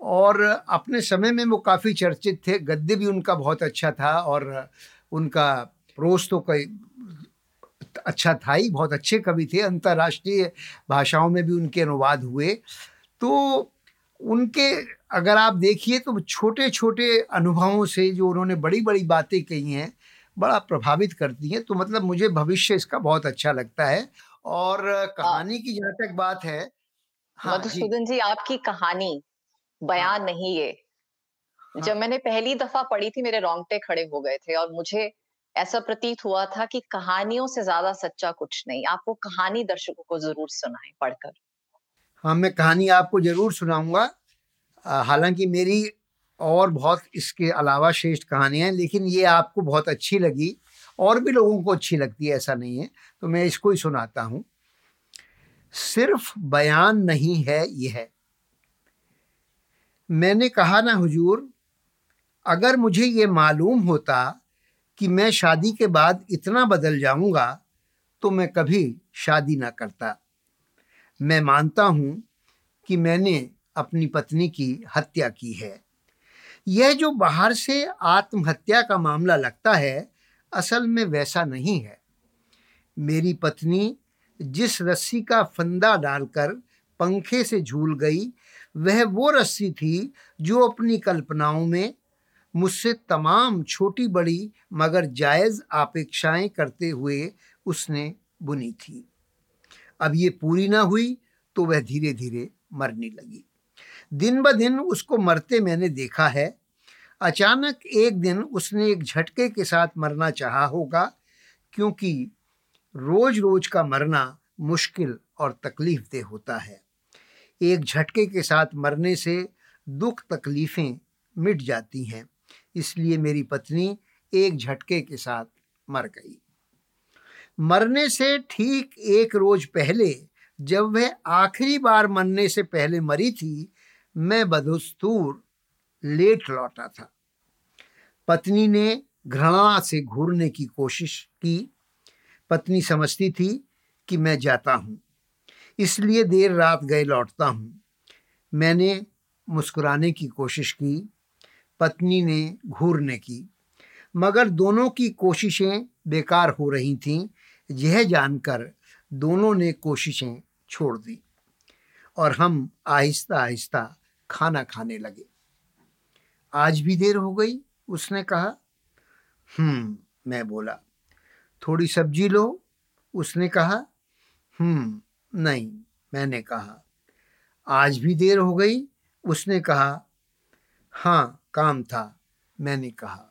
और अपने समय में वो काफ़ी चर्चित थे, गद्य भी उनका बहुत अच्छा था और उनका प्रोस तो कई अच्छा था ही, बहुत अच्छे कवि थे, अंतर्राष्ट्रीय भाषाओं में भी उनके अनुवाद हुए। तो उनके, अगर आप देखिए तो छोटे छोटे अनुभवों से जो उन्होंने बड़ी बड़ी बातें कही हैं, बड़ा प्रभावित करती हैं तो मतलब मुझे भविष्य इसका बहुत अच्छा लगता है। और कहानी की जहाँ तक बात है हाँ मधुसूदन जी जी आपकी कहानी बयान हाँ, नहीं ये। हाँ, जब मैंने पहली दफ़ा पढ़ी थी मेरे रोंगटे खड़े हो गए थे और मुझे ऐसा प्रतीत हुआ था कि कहानियों से ज़्यादा सच्चा कुछ नहीं। आपको कहानी दर्शकों को ज़रूर सुनाए पढ़कर। हाँ मैं कहानी आपको ज़रूर सुनाऊँगा। हालाँकि मेरी और बहुत इसके अलावा श्रेष्ठ कहानियाँ हैं लेकिन ये आपको बहुत अच्छी लगी। और भी लोगों को अच्छी लगती है, ऐसा नहीं है। तो मैं इसको ही सुनाता हूँ। सिर्फ़ बयान नहीं है यह। मैंने कहा ना, हुजूर, अगर मुझे ये मालूम होता कि मैं शादी के बाद इतना बदल जाऊँगा तो मैं कभी शादी ना करता। मैं मानता हूँ कि मैंने अपनी पत्नी की हत्या की है। यह जो बाहर से आत्महत्या का मामला लगता है असल में वैसा नहीं है। मेरी पत्नी जिस रस्सी का फंदा डालकर पंखे से झूल गई, वह वो रस्सी थी जो अपनी कल्पनाओं में मुझसे तमाम छोटी बड़ी मगर जायज़ अपेक्षाएँ करते हुए उसने बुनी थी। अब ये पूरी ना हुई तो वह धीरे धीरे मरने लगी। दिन ब दिन उसको मरते मैंने देखा है अचानक एक दिन उसने एक झटके के साथ मरना चाहा होगा, क्योंकि रोज रोज का मरना मुश्किल और तकलीफ़ दे होता है। एक झटके के साथ मरने से दुख तकलीफें मिट जाती हैं, इसलिए मेरी पत्नी एक झटके के साथ मर गई। मरने से ठीक एक रोज पहले, जब वह आखिरी बार मरने से पहले मरी थी, मैं बदस्तूर लेट लौटा था। पत्नी ने घृणा से घूरने की कोशिश की। पत्नी समझती थी कि मैं जाता हूँ। इसलिए देर रात गए लौटता हूँ। मैंने मुस्कुराने की कोशिश की। पत्नी ने घूरने की। मगर दोनों की कोशिशें बेकार हो रही थीं। यह जानकर दोनों ने कोशिशें छोड़ दी और हम आहिस्ता आहिस्ता खाना खाने लगे। आज भी देर हो गई। उसने कहा हम्म मैं बोला, थोड़ी सब्ज़ी लो। उसने कहा हम्म नहीं, मैंने कहा, आज भी देर हो गई। उसने कहा हाँ काम था, मैंने कहा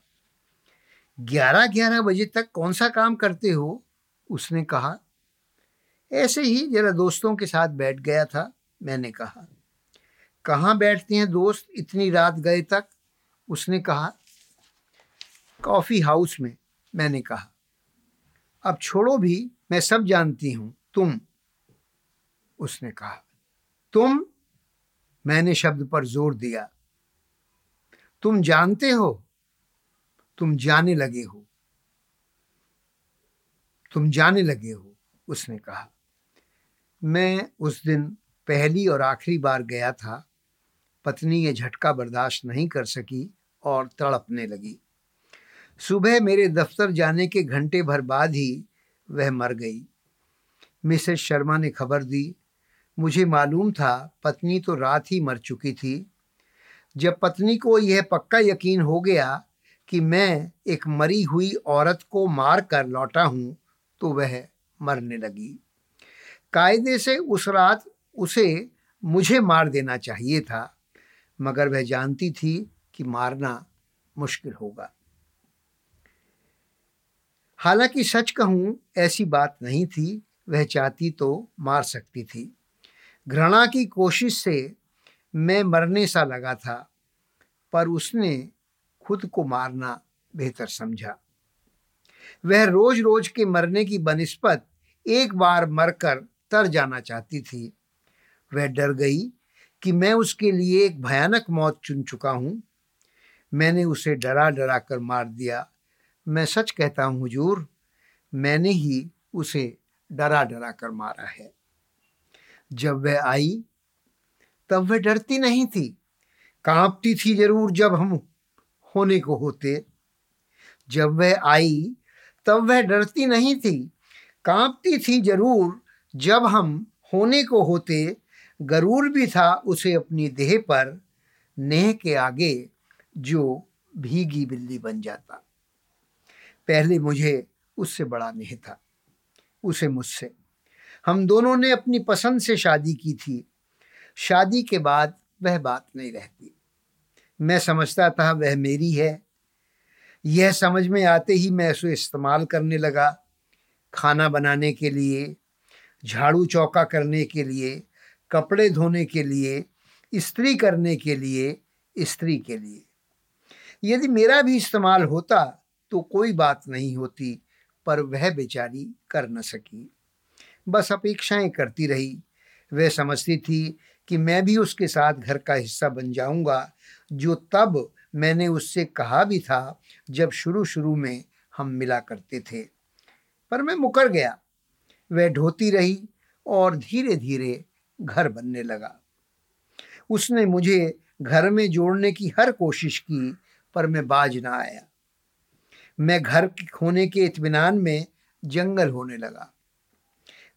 ग्यारह ग्यारह बजे तक कौन सा काम करते हो? उसने कहा, ऐसे ही जरा दोस्तों के साथ बैठ गया था, मैंने कहा, कहाँ बैठते हैं दोस्त इतनी रात गए तक? उसने कहा कॉफ़ी हाउस में, मैंने कहा। अब छोड़ो भी, मैं सब जानती हूँ। तुम, उसने कहा। तुम, मैंने शब्द पर ज़ोर दिया। तुम जानते हो, तुम जाने लगे हो। तुम जाने लगे हो, उसने कहा। मैं उस दिन पहली और आखिरी बार गया था। पत्नी ये झटका बर्दाश्त नहीं कर सकी और तड़पने लगी। सुबह मेरे दफ्तर जाने के घंटे भर बाद ही वह मर गई। मिसेस शर्मा ने खबर दी। मुझे मालूम था पत्नी तो रात ही मर चुकी थी। जब पत्नी को यह पक्का यकीन हो गया कि मैं एक मरी हुई औरत को मार कर लौटा हूँ तो वह मरने लगी। कायदे से उस रात उसे मुझे मार देना चाहिए था, मगर वह जानती थी कि मारना मुश्किल होगा। हालाँकि सच कहूँ, ऐसी बात नहीं थी। वह चाहती तो मार सकती थी। घृणा की कोशिश से मैं मरने सा लगा था, पर उसने खुद को मारना बेहतर समझा। वह रोज रोज के मरने की बनस्पत एक बार मरकर तर जाना चाहती थी। वह डर गई कि मैं उसके लिए एक भयानक मौत चुन चुका हूँ। मैंने उसे डरा डरा कर मार दिया। मैं सच कहता हूँ, हुजूर, मैंने ही उसे डरा डरा कर मारा है। जब वह आई, तब वह डरती नहीं थी। कांपती थी ज़रूर जब हम होने को होते। जब वह आई, तब वह डरती नहीं थी। कांपती थी ज़रूर जब हम होने को होते। गरूर भी था उसे अपनी देह पर, नेह के आगे जो भीगी बिल्ली बन जाता। पहले मुझे उससे बड़ा नेह था, उसे मुझसे। हम दोनों ने अपनी पसंद से शादी की थी। शादी के बाद वह बात नहीं रहती। मैं समझता था वह मेरी है। यह समझ में आते ही मैं उसे इस्तेमाल करने लगा, खाना बनाने के लिए, झाड़ू चौका करने के लिए, कपड़े धोने के लिए, इस्त्री करने के लिए स्त्री के लिए। यदि मेरा भी इस्तेमाल होता तो कोई बात नहीं होती, पर वह बेचारी कर न सकी। बस अपेक्षाएँ करती रही। वह समझती थी कि मैं भी उसके साथ घर का हिस्सा बन जाऊँगा, जो तब मैंने उससे कहा भी था जब शुरू शुरू में हम मिला करते थे। पर मैं मुकर गया। वह ढोती रही और धीरे धीरे घर बनने लगा। उसने मुझे घर में जोड़ने की हर कोशिश की, पर मैं बाज ना आया। मैं घर खोने के इतमान में जंगल होने लगा।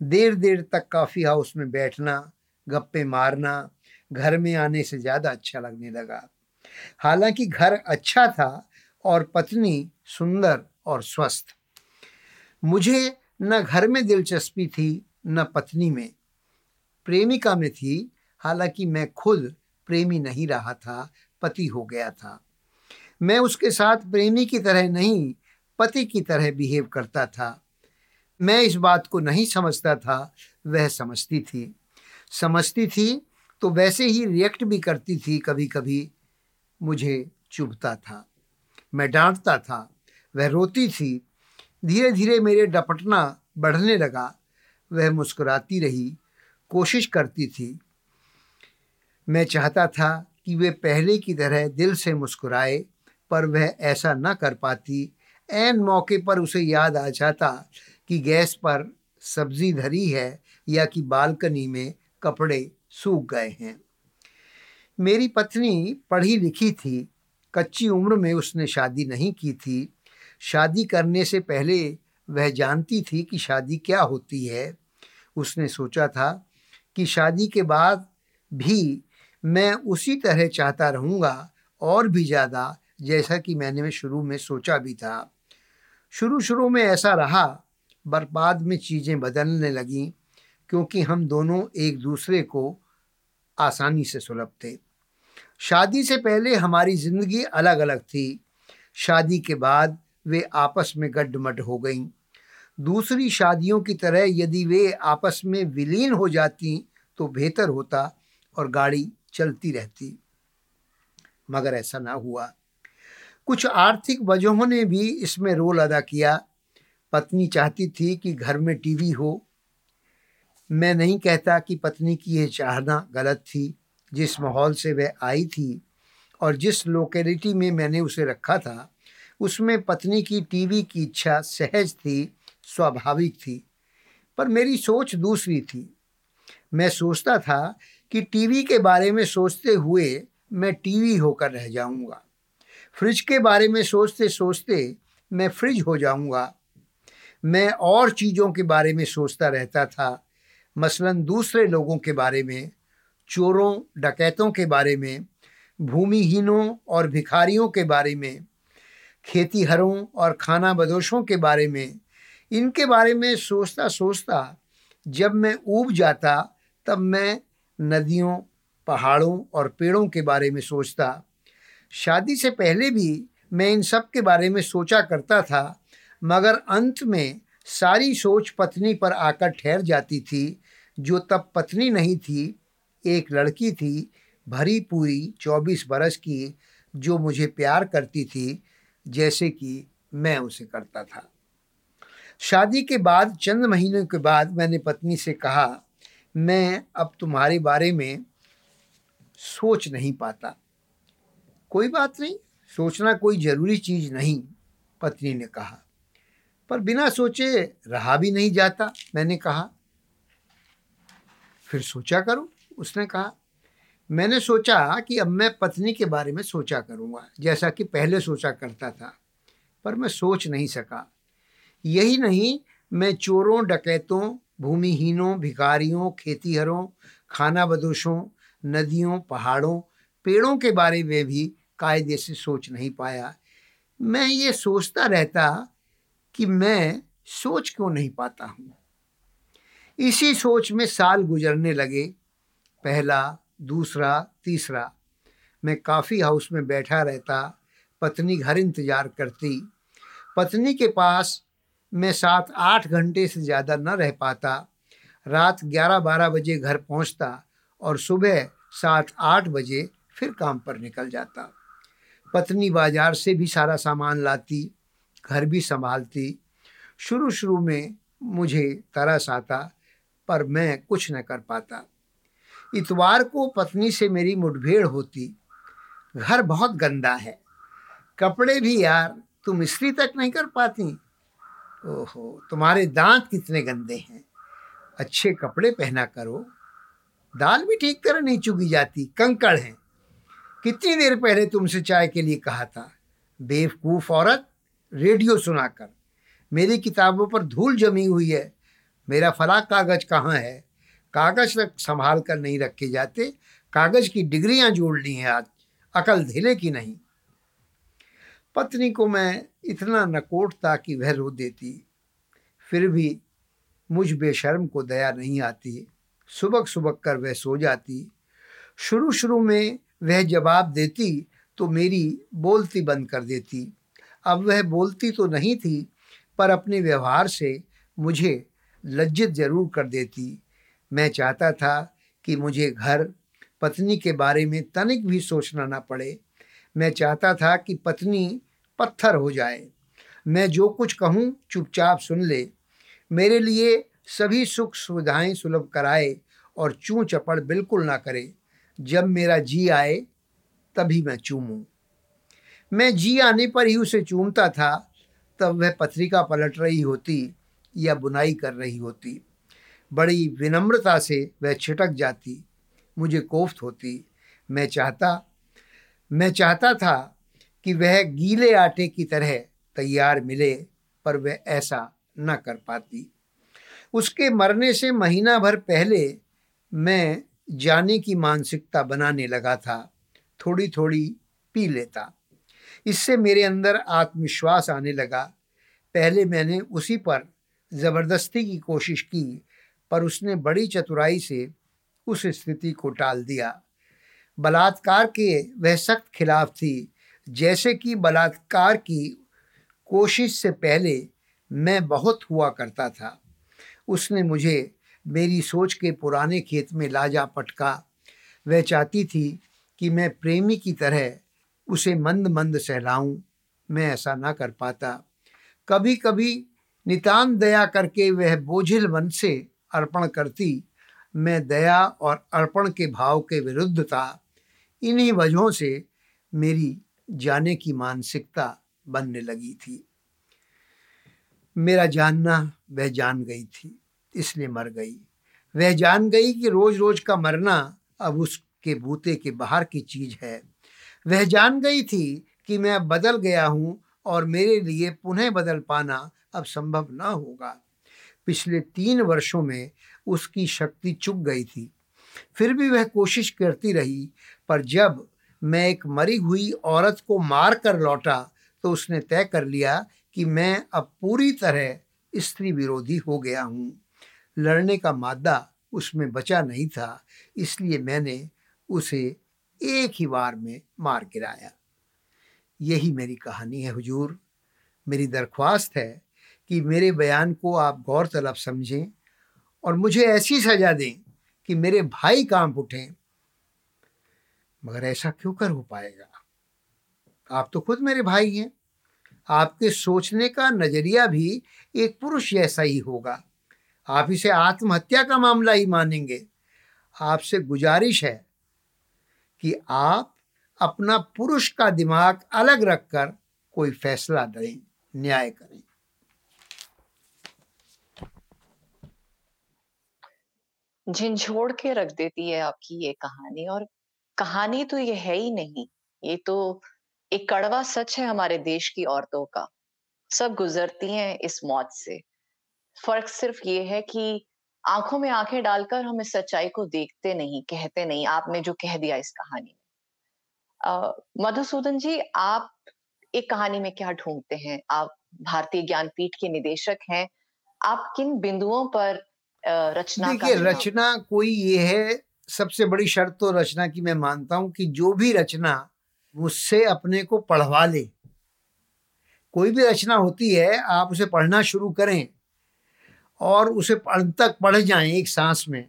देर देर तक काफ़ी हाउस में बैठना, गप्पे मारना, घर में आने से ज़्यादा अच्छा लगने लगा। हालाँकि घर अच्छा था और पत्नी सुंदर और स्वस्थ। मुझे न घर में दिलचस्पी थी, न पत्नी में। प्रेमिका में थी, हालाँकि मैं खुद प्रेमी नहीं रहा था, पति हो गया था। मैं उसके साथ प्रेमी की तरह नहीं, पति की तरह बिहेव करता था। मैं इस बात को नहीं समझता था, वह समझती थी। समझती थी तो वैसे ही रिएक्ट भी करती थी कभी कभी मुझे चुभता था। मैं डांटता था, वह रोती थी। धीरे धीरे मेरे डपटना बढ़ने लगा, वह मुस्कुराती रही, कोशिश करती थी। मैं चाहता था कि वे पहले की तरह दिल से मुस्कुराए पर वह ऐसा न कर पाती। एन मौके पर उसे याद आ जाता कि गैस पर सब्ज़ी धरी है या कि बालकनी में कपड़े सूख गए हैं। मेरी पत्नी पढ़ी लिखी थी। कच्ची उम्र में उसने शादी नहीं की थी। शादी करने से पहले वह जानती थी कि शादी क्या होती है। उसने सोचा था कि शादी के बाद भी मैं उसी तरह चाहता रहूँगा और भी ज़्यादा जैसा कि मैंने शुरू में सोचा भी था। शुरू शुरू में ऐसा रहा बर्बाद में चीज़ें बदलने लगीं, क्योंकि हम दोनों एक दूसरे को आसानी से सुलभ थे शादी से पहले हमारी ज़िंदगी अलग अलग थी। शादी के बाद वे आपस में गड्ढमड हो गईं। दूसरी शादियों की तरह यदि वे आपस में विलीन हो जाती तो बेहतर होता और गाड़ी चलती रहती। मगर ऐसा ना हुआ। कुछ आर्थिक वजहों ने भी इसमें रोल अदा किया। पत्नी चाहती थी कि घर में टीवी हो। मैं नहीं कहता कि पत्नी की यह चाहना गलत थी। जिस माहौल से वह आई थी और जिस लोकेलिटी में मैंने उसे रखा था, उसमें पत्नी की टीवी की इच्छा सहज थी, स्वाभाविक थी। पर मेरी सोच दूसरी थी। मैं सोचता था कि टीवी के बारे में सोचते हुए मैं टीवी होकर रह जाऊँगा। फ्रिज के बारे में सोचते सोचते मैं फ्रिज हो जाऊँगा। मैं और चीज़ों के बारे में सोचता रहता था। मसलन दूसरे लोगों के बारे में, चोरों, डकैतों के बारे में, भूमिहीनों और भिखारियों के बारे में, खेतीहरों और खाना बदोशों के बारे में, इनके बारे में सोचता सोचता जब मैं ऊब जाता, तब मैं नदियों, पहाड़ों और पेड़ों के बारे में सोचता। शादी से पहले भी मैं इन सब के बारे में सोचा करता था, मगर अंत में सारी सोच पत्नी पर आकर ठहर जाती थी, जो तब पत्नी नहीं थी, एक लड़की थी, भरी पूरी चौबीस बरस की, जो मुझे प्यार करती थी, जैसे कि मैं उसे करता था। शादी के बाद, चंद महीनों के बाद मैंने पत्नी से कहा, मैं अब तुम्हारे बारे में सोच नहीं पाता। कोई बात नहीं, सोचना कोई ज़रूरी चीज़ नहीं, पत्नी ने कहा। पर बिना सोचे रहा भी नहीं जाता, मैंने कहा। फिर सोचा करो? उसने कहा, मैंने सोचा कि अब मैं पत्नी के बारे में सोचा करूँगा, जैसा कि पहले सोचा करता था, पर मैं सोच नहीं सका। यही नहीं, मैं चोरों, डकैतों, भूमिहीनों, भिखारियों, खेतीहरों खाना बदोशों नदियों, पहाड़ों पेड़ों के बारे में भी कायदे से सोच नहीं पाया। मैं ये सोचता रहता कि मैं सोच क्यों नहीं पाता हूँ? इसी सोच में साल गुजरने लगे, पहला, दूसरा, तीसरा। मैं काफ़ी हाउस में बैठा रहता, पत्नी घर इंतज़ार करती। पत्नी के पास मैं सात आठ घंटे से ज़्यादा न रह पाता। रात ग्यारह बारह बजे घर पहुँचता और सुबह सात आठ बजे फिर काम पर निकल जाता। पत्नी बाज़ार से भी सारा सामान लाती, घर भी संभालती। शुरू शुरू में मुझे तरस आता, पर मैं कुछ न कर पाता। इतवार को पत्नी से मेरी मुठभेड़ होती। घर बहुत गंदा है। कपड़े भी यार, तुम इस्त्री तक नहीं कर पाती। ओहो, तुम्हारे दांत कितने गंदे हैं। अच्छे कपड़े पहना करो। दाल भी ठीक तरह नहीं चुगी जाती, कंकड़ हैं। कितनी देर पहले तुमसे चाय के लिए कहा था? बेवकूफ़ औरत, रेडियो सुनाकर। मेरी किताबों पर धूल जमी हुई है। मेरा फला कागज़ कहाँ है? कागज़ तक संभाल कर नहीं रखे जाते। कागज़ की डिग्रियाँ जोड़ ली हैं आज। अकल धिले की नहीं। पत्नी को मैं इतना नकोटता कि वह रो देती। फिर भी मुझ बेशर्म को दया नहीं आती। सुबक सुबक कर वह सो जाती। शुरू शुरू में वह जवाब देती तो मेरी बोलती बंद कर देती। अब वह बोलती तो नहीं थी, पर अपने व्यवहार से मुझे लज्जित ज़रूर कर देती। मैं चाहता था कि मुझे घर, पत्नी के बारे में तनिक भी सोचना ना पड़े। मैं चाहता था कि पत्नी पत्थर हो जाए। मैं जो कुछ कहूँ चुपचाप सुन ले। मेरे लिए सभी सुख सुविधाएँ सुलभ कराए और चूँ चपड़ बिल्कुल ना करे। जब मेरा जी आए, तभी मैं चूमूं मैं जी आने पर ही उसे चूमता था, तब वह पत्रिका पलट रही होती या बुनाई कर रही होती। बड़ी विनम्रता से वह छिटक जाती, मुझे कोफ्त होती। मैं चाहता मैं चाहता था कि वह गीले आटे की तरह तैयार मिले, पर वह ऐसा न कर पाती। उसके मरने से महीना भर पहले मैं जाने की मानसिकता बनाने लगा था थोड़ी थोड़ी पी लेता। इससे मेरे अंदर आत्मविश्वास आने लगा। पहले मैंने उसी पर ज़बरदस्ती की कोशिश की, पर उसने बड़ी चतुराई से उस स्थिति को टाल दिया। बलात्कार के वह सख्त खिलाफ थी, जैसे कि बलात्कार की कोशिश से पहले मैं बहुत हुआ करता था। उसने मुझे मेरी सोच के पुराने खेत में लाजा पटका। वह चाहती थी कि मैं प्रेमी की तरह उसे मंद मंद सहलाऊं। मैं ऐसा ना कर पाता। कभी कभी नितान दया करके वह बोझिल मन से अर्पण करती। मैं दया और अर्पण के भाव के विरुद्ध था। इन्हीं वजहों से मेरी जाने की मानसिकता बनने लगी थी। मेरा जानना वह जान गई थी। इसलिए मर गई। वह जान गई कि रोज रोज का मरना अब उसके बूते के बाहर की चीज़ है। वह जान गई थी कि मैं अब बदल गया हूँ और मेरे लिए पुनः बदल पाना अब संभव न होगा। पिछले तीन वर्षों में उसकी शक्ति चुक गई थी। फिर भी वह कोशिश करती रही, पर जब मैं एक मरी हुई औरत को मार कर लौटा तो उसने तय कर लिया कि मैं अब पूरी तरह स्त्री विरोधी हो गया हूँ। लड़ने का मादा उसमें बचा नहीं था, इसलिए मैंने उसे एक ही बार में मार गिराया। यही मेरी कहानी है, हुजूर। मेरी दरख्वास्त है कि मेरे बयान को आप गौर तलब समझें और मुझे ऐसी सजा दें कि मेरे भाई काँप उठें। मगर ऐसा क्यों कर हो पाएगा? आप तो खुद मेरे भाई हैं। आपके सोचने का नज़रिया भी एक पुरुष जैसा ही होगा। आप इसे आत्महत्या का मामला ही मानेंगे। आपसे गुजारिश है कि आप अपना पुरुष का दिमाग अलग रखकर कोई फैसला दें न्याय करें। झिझोड़ के रख देती है आपकी ये कहानी और कहानी तो ये है ही नहीं, ये तो एक कड़वा सच है हमारे देश की औरतों का। सब गुजरती हैं इस मौत से। फ़र्क सिर्फ़ ये है कि आँखों में आँखें डालकर हम इस सच्चाई को देखते नहीं कहते नहीं आपने जो कह दिया इस कहानी में। मधुसूदन जी आप एक कहानी में क्या ढूंढते हैं? आप भारतीय ज्ञानपीठ के निदेशक हैं। आप किन बिंदुओं पर रचना देखिए रचना कोई ये है सबसे बड़ी शर्त तो रचना की मैं मानता हूँ कि जो भी रचना मुझसे अपने को पढ़वा ले। कोई भी रचना होती है आप उसे पढ़ना शुरू करें। और उसे अंत तक पढ़ जाएँ एक सांस में।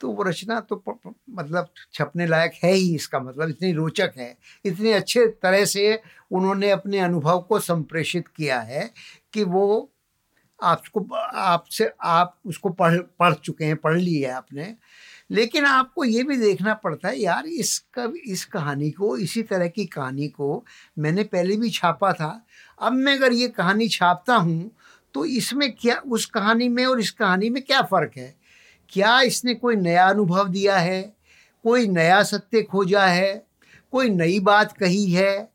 तो वो रचना तो मतलब छपने लायक है ही इसका मतलब इतनी रोचक है। इतनी अच्छे तरह से उन्होंने अपने अनुभव को संप्रेषित किया है कि वो आपको आपसे, आप उसको पढ़ पढ़ चुके हैं, पढ़ ली है आपने। लेकिन आपको ये भी देखना पड़ता है, यार इस इसका इस कहानी को, इसी तरह की कहानी को मैंने पहले भी छापा था। अब मैं अगर ये कहानी छापता हूँ तो इसमें क्या, उस कहानी में और इस कहानी में क्या फ़र्क है? क्या इसने कोई नया अनुभव दिया है? कोई नया सत्य खोजा है? कोई नई बात कही है?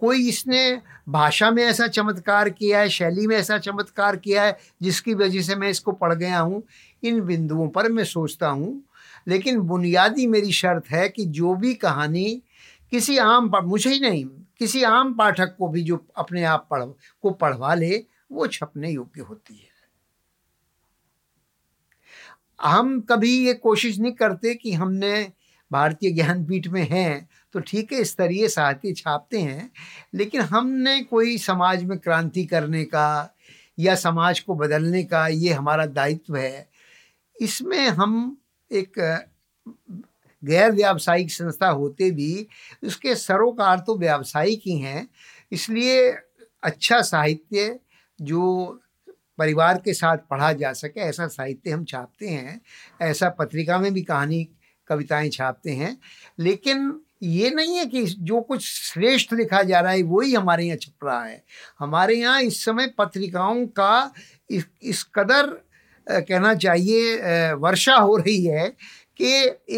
कोई इसने भाषा में ऐसा चमत्कार किया है, शैली में ऐसा चमत्कार किया है, जिसकी वजह से मैं इसको पढ़ गया हूँ? इन बिंदुओं पर मैं सोचता हूँ। लेकिन बुनियादी मेरी शर्त है कि जो भी कहानी किसी आम मुझे ही नहीं, किसी आम पाठक को भी जो अपने आप पढ़, को पढ़वा ले वो छपने योग्य होती है। हम कभी ये कोशिश नहीं करते कि हमने भारतीय ज्ञानपीठ में हैं तो ठीक है, स्तरीय साहित्य छापते हैं, लेकिन हमने कोई समाज में क्रांति करने का या समाज को बदलने का ये हमारा दायित्व है। इसमें हम एक गैर व्यावसायिक संस्था होते भी उसके सरोकार तो व्यावसायिक ही हैं, इसलिए अच्छा साहित्य जो परिवार के साथ पढ़ा जा सके ऐसा साहित्य हम छापते हैं ऐसा पत्रिका में भी कहानी कविताएँ छापते हैं। लेकिन ये नहीं है कि जो कुछ श्रेष्ठ लिखा जा रहा है वही हमारे यहाँ छप रहा है। हमारे यहाँ इस समय पत्रिकाओं का इस, इस कदर कहना चाहिए वर्षा हो रही है कि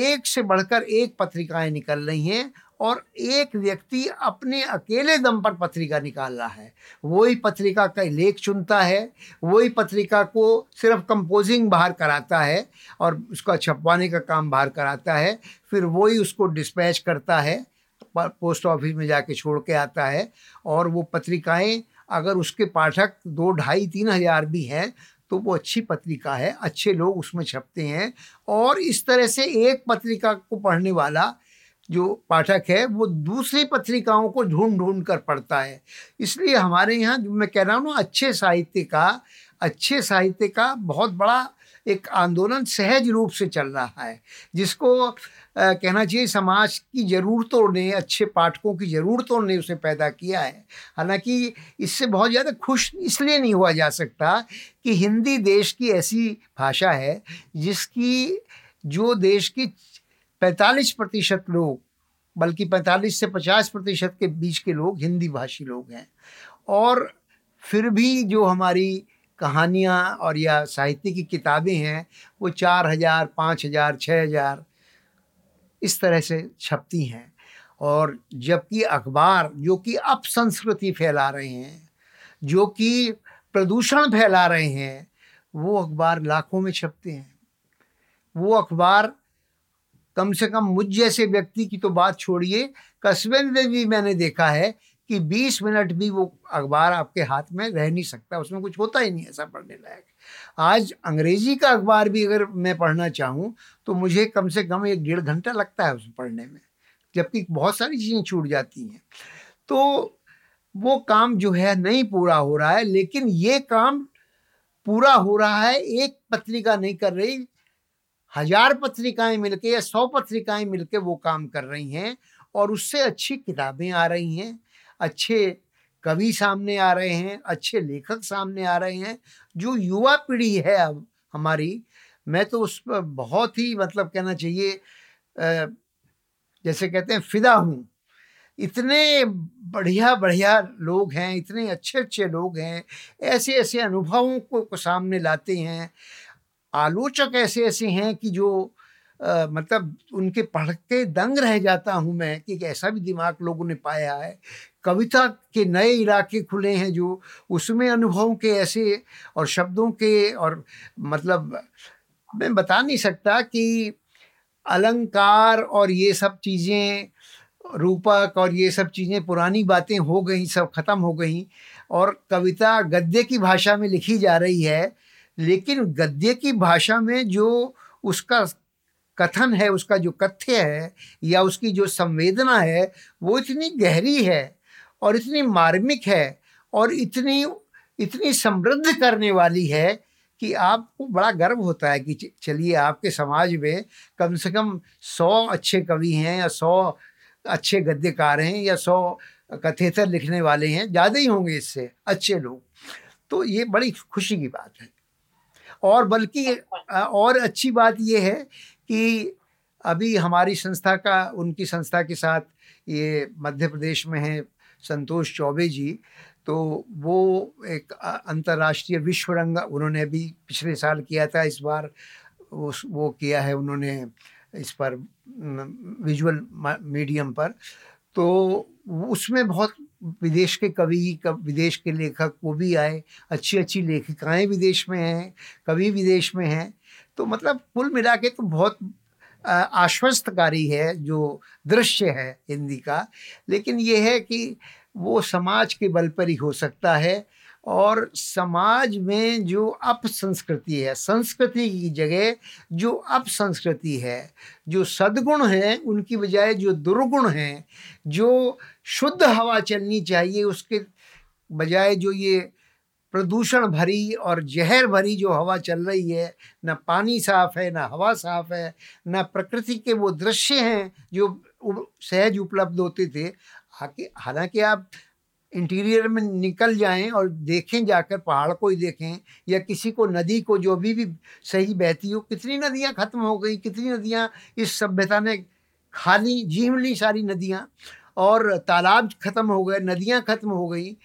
एक से बढ़कर एक पत्रिकाएँ निकल रही हैं। और एक व्यक्ति अपने अकेले दम पर पत्रिका निकाल रहा है। वही पत्रिका का लेख चुनता है, वही पत्रिका को सिर्फ़ कंपोजिंग बाहर कराता है और उसका छपवाने का काम बाहर कराता है, फिर वही उसको डिस्पैच करता है पोस्ट ऑफ़िस में जाके छोड़ के आता है और वो पत्रिकाएँ, अगर उसके पाठक दो ढाई तीन हज़ार भी हैं तो वो अच्छी पत्रिका है, अच्छे लोग उसमें छपते हैं और इस तरह से एक पत्रिका को पढ़ने वाला जो पाठक है वो दूसरी पत्रिकाओं को ढूंढ ढूंढ कर पढ़ता है। इसलिए हमारे यहाँ जो मैं कह रहा हूँ ना अच्छे साहित्य का अच्छे साहित्य का बहुत बड़ा एक आंदोलन सहज रूप से चल रहा है जिसको आ, कहना चाहिए समाज की ज़रूरतों ने अच्छे पाठकों की ज़रूरतों ने उसे पैदा किया है। हालाँकि इससे बहुत ज़्यादा खुश इसलिए नहीं हुआ जा सकता कि हिंदी देश की ऐसी भाषा है जिसकी जो देश की पैंतालीस प्रतिशत लोग, बल्कि पैंतालीस से पचास प्रतिशत के बीच के लोग हिंदी भाषी लोग हैं। और फिर भी जो हमारी कहानियाँ और या साहित्य की किताबें हैं, वो चार हज़ार, पाँच हज़ार छः हज़ार इस तरह से छपती हैं। और जबकि अखबार, जो कि अपसंस्कृति फैला रहे हैं, जो कि प्रदूषण फैला रहे हैं, वो अखबार लाखों में छपते हैं। वो अखबार कम से कम मुझ जैसे व्यक्ति की तो बात छोड़िए। कस्बे में भी मैंने देखा है कि 20 मिनट भी वो अखबार आपके हाथ में रह नहीं सकता, उसमें कुछ होता ही नहीं ऐसा पढ़ने लायक। आज अंग्रेज़ी का अखबार भी अगर मैं पढ़ना चाहूँ तो मुझे कम से कम एक डेढ़ घंटा लगता है उसमें पढ़ने में, जबकि बहुत सारी चीज़ें छूट जाती हैं। तो वो काम जो है नहीं पूरा हो रहा है, लेकिन ये काम पूरा हो रहा है, एक पत्रिका नहीं कर रही हज़ार पत्रिकाएँ मिलके या सौ पत्रिकाएँ मिलके वो काम कर रही हैं और उससे अच्छी किताबें आ रही हैं अच्छे कवि सामने आ रहे हैं अच्छे लेखक सामने आ रहे हैं जो युवा पीढ़ी है अब हमारी मैं तो उस पर बहुत ही मतलब कहना चाहिए जैसे कहते हैं फिदा हूँ। इतने बढ़िया बढ़िया लोग हैं इतने अच्छे अच्छे लोग हैं ऐसे ऐसे अनुभवों को, को सामने लाते हैं आलोचक ऐसे ऐसे हैं कि जो आ, मतलब उनके पढ़ के दंग रह जाता हूँ मैं कि ऐसा भी दिमाग लोगों ने पाया है। कविता के नए इलाके खुले हैं जो उसमें अनुभवों के ऐसे और शब्दों के और मतलब मैं बता नहीं सकता कि अलंकार और ये सब चीज़ें रूपक और ये सब चीज़ें पुरानी बातें हो गई सब ख़त्म हो गई और कविता गद्य की भाषा में लिखी जा रही है। लेकिन गद्य की भाषा में जो उसका कथन है, उसका जो कथ्य है या उसकी जो संवेदना है, वो इतनी गहरी है और इतनी मार्मिक है और इतनी इतनी समृद्ध करने वाली है कि आपको बड़ा गर्व होता है कि चलिए आपके समाज में कम से कम सौ अच्छे कवि हैं या सौ अच्छे गद्यकार हैं या सौ कथेतर लिखने वाले हैं, ज़्यादा ही होंगे इससे अच्छे लोग। तो ये बड़ी खुशी की बात है। और बल्कि और अच्छी बात यह है कि अभी हमारी संस्था का उनकी संस्था के साथ ये मध्य प्रदेश में है संतोष चौबे जी तो वो एक अंतर्राष्ट्रीय विश्व रंग उन्होंने अभी पिछले साल किया था इस बार वो वो किया है उन्होंने इस पर विजुअल मीडियम पर। तो उसमें बहुत विदेश के कवि विदेश के लेखक वो भी आए अच्छी अच्छी लेखिकाएँ विदेश में हैं, कवि विदेश में हैं तो मतलब कुल मिला के तो बहुत आश्वस्तकारी है, जो दृश्य है हिंदी का। लेकिन ये है कि वो समाज के बल पर ही हो सकता है और समाज में जो अप संस्कृति है, संस्कृति की जगह जो अप संस्कृति है, जो सद्गुण हैं, उनकी बजाय जो दुर्गुण हैं, जो शुद्ध हवा चलनी चाहिए, उसके बजाय जो ये प्रदूषण भरी और जहर भरी जो हवा चल रही है, न पानी साफ़ है, न हवा साफ़ है, न प्रकृति के वो दृश्य हैं जो सहज उपलब्ध होते थे। हालाँकि आप इंटीरियर में निकल जाएँ और देखें जाकर, पहाड़ को ही देखें या किसी को, नदी को, जो अभी भी सही बहती हो। कितनी नदियाँ खत्म हो गई, कितनी नदियाँ इस सभ्यता ने खाली जीव ली सारी नदियाँ और तालाब खत्म हो गए, नदियाँ खत्म हो गई।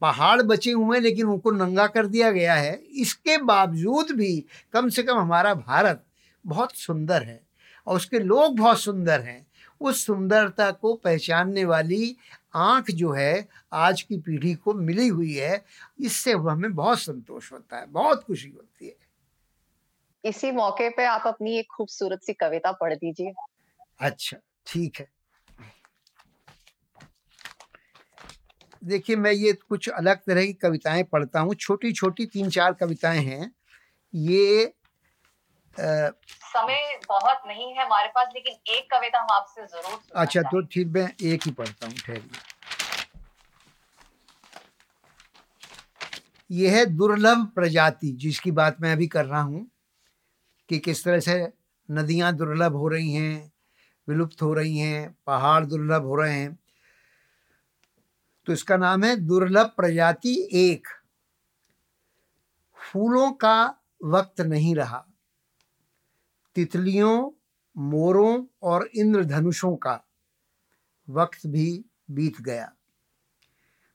पहाड़ बचे हुए हैं, लेकिन उनको नंगा कर दिया गया है। इसके बावजूद भी कम से कम हमारा भारत बहुत सुंदर है और उसके लोग बहुत सुंदर हैं। उस सुंदरता को पहचानने वाली आँख जो है आज की पीढ़ी को मिली हुई है इससे हमें बहुत संतोष होता है बहुत खुशी होती है। इसी मौके पे आप अपनी एक खूबसूरत सी कविता पढ़ दीजिए। अच्छा ठीक है। देखिए मैं ये कुछ अलग तरह की कविताएँ पढ़ता हूँ छोटी छोटी तीन चार कविताएँ हैं। ये समय बहुत नहीं है हमारे पास लेकिन एक कविता हम आपसे ज़रूर अच्छा तो ठीक मैं एक ही पढ़ता हूँ ठहरिए। यह है दुर्लभ प्रजाति जिसकी बात मैं अभी कर रहा हूँ कि किस तरह से नदियाँ दुर्लभ हो रही हैं विलुप्त हो रही हैं पहाड़ दुर्लभ हो रहे हैं। तो इसका नाम है दुर्लभ प्रजाति एक। फूलों का वक्त नहीं रहा। तितलियों, मोरों और इंद्रधनुषों का वक्त भी बीत गया।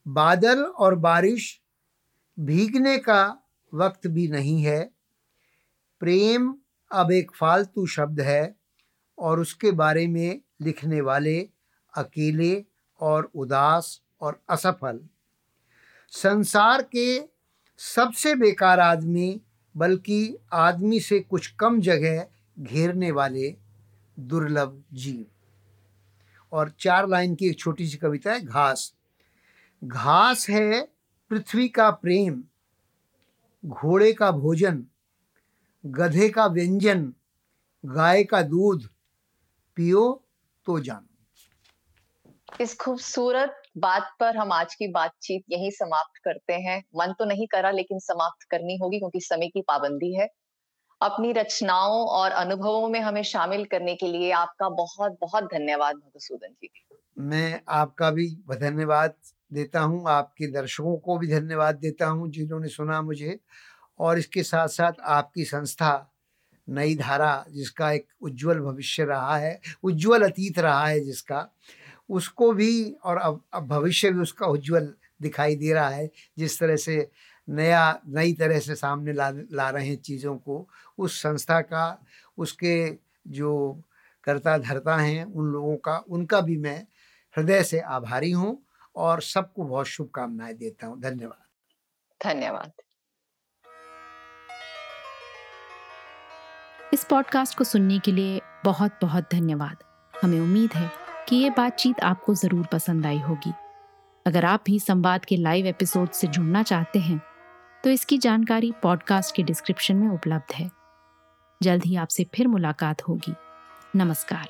बादल और बारिश भीगने का वक्त भी नहीं है। प्रेम अब एक फालतू शब्द है और उसके बारे में लिखने वाले अकेले और उदास और असफल। संसार के सबसे बेकार आदमी, बल्कि आदमी से कुछ कम जगह घेरने वाले दुर्लभ जीव। और चार लाइन की एक छोटी सी कविता है, घास। घास है पृथ्वी का प्रेम, घोड़े का भोजन, गधे का व्यंजन, गाय का दूध, पियो तो जानो। इस खूबसूरत बात पर हम आज की बातचीत यही समाप्त करते हैं। मन तो नहीं करा, लेकिन समाप्त करनी होगी, क्योंकि समय की पाबंदी है। अपनी रचनाओं और अनुभवों में हमें शामिल करने के लिए आपका बहुत बहुत धन्यवाद मधुसूदन जी। मैं आपका भी धन्यवाद देता हूँ, आपके दर्शकों को भी धन्यवाद देता हूँ जिन्होंने सुना मुझे और इसके साथ साथ आपकी संस्था नई धारा जिसका एक उज्जवल भविष्य रहा है, उज्जवल अतीत रहा है जिसका, उसको भी और अब अब भविष्य भी उसका उज्जवल दिखाई दे रहा है, जिस तरह से नया नई तरह से सामने ला ला रहे हैं चीज़ों को। उस संस्था का उसके जो करता धरता हैं उन लोगों का उनका भी मैं हृदय से आभारी हूँ और सबको बहुत शुभकामनाएँ देता हूँ। धन्यवाद। धन्यवाद। इस पॉडकास्ट को सुनने के लिए बहुत बहुत धन्यवाद। हमें उम्मीद है कि ये बातचीत आपको ज़रूर पसंद आई होगी। अगर आप भी संवाद के लाइव एपिसोड से जुड़ना चाहते हैं तो इसकी जानकारी पॉडकास्ट के डिस्क्रिप्शन में उपलब्ध है। जल्द ही आपसे फिर मुलाकात होगी। नमस्कार।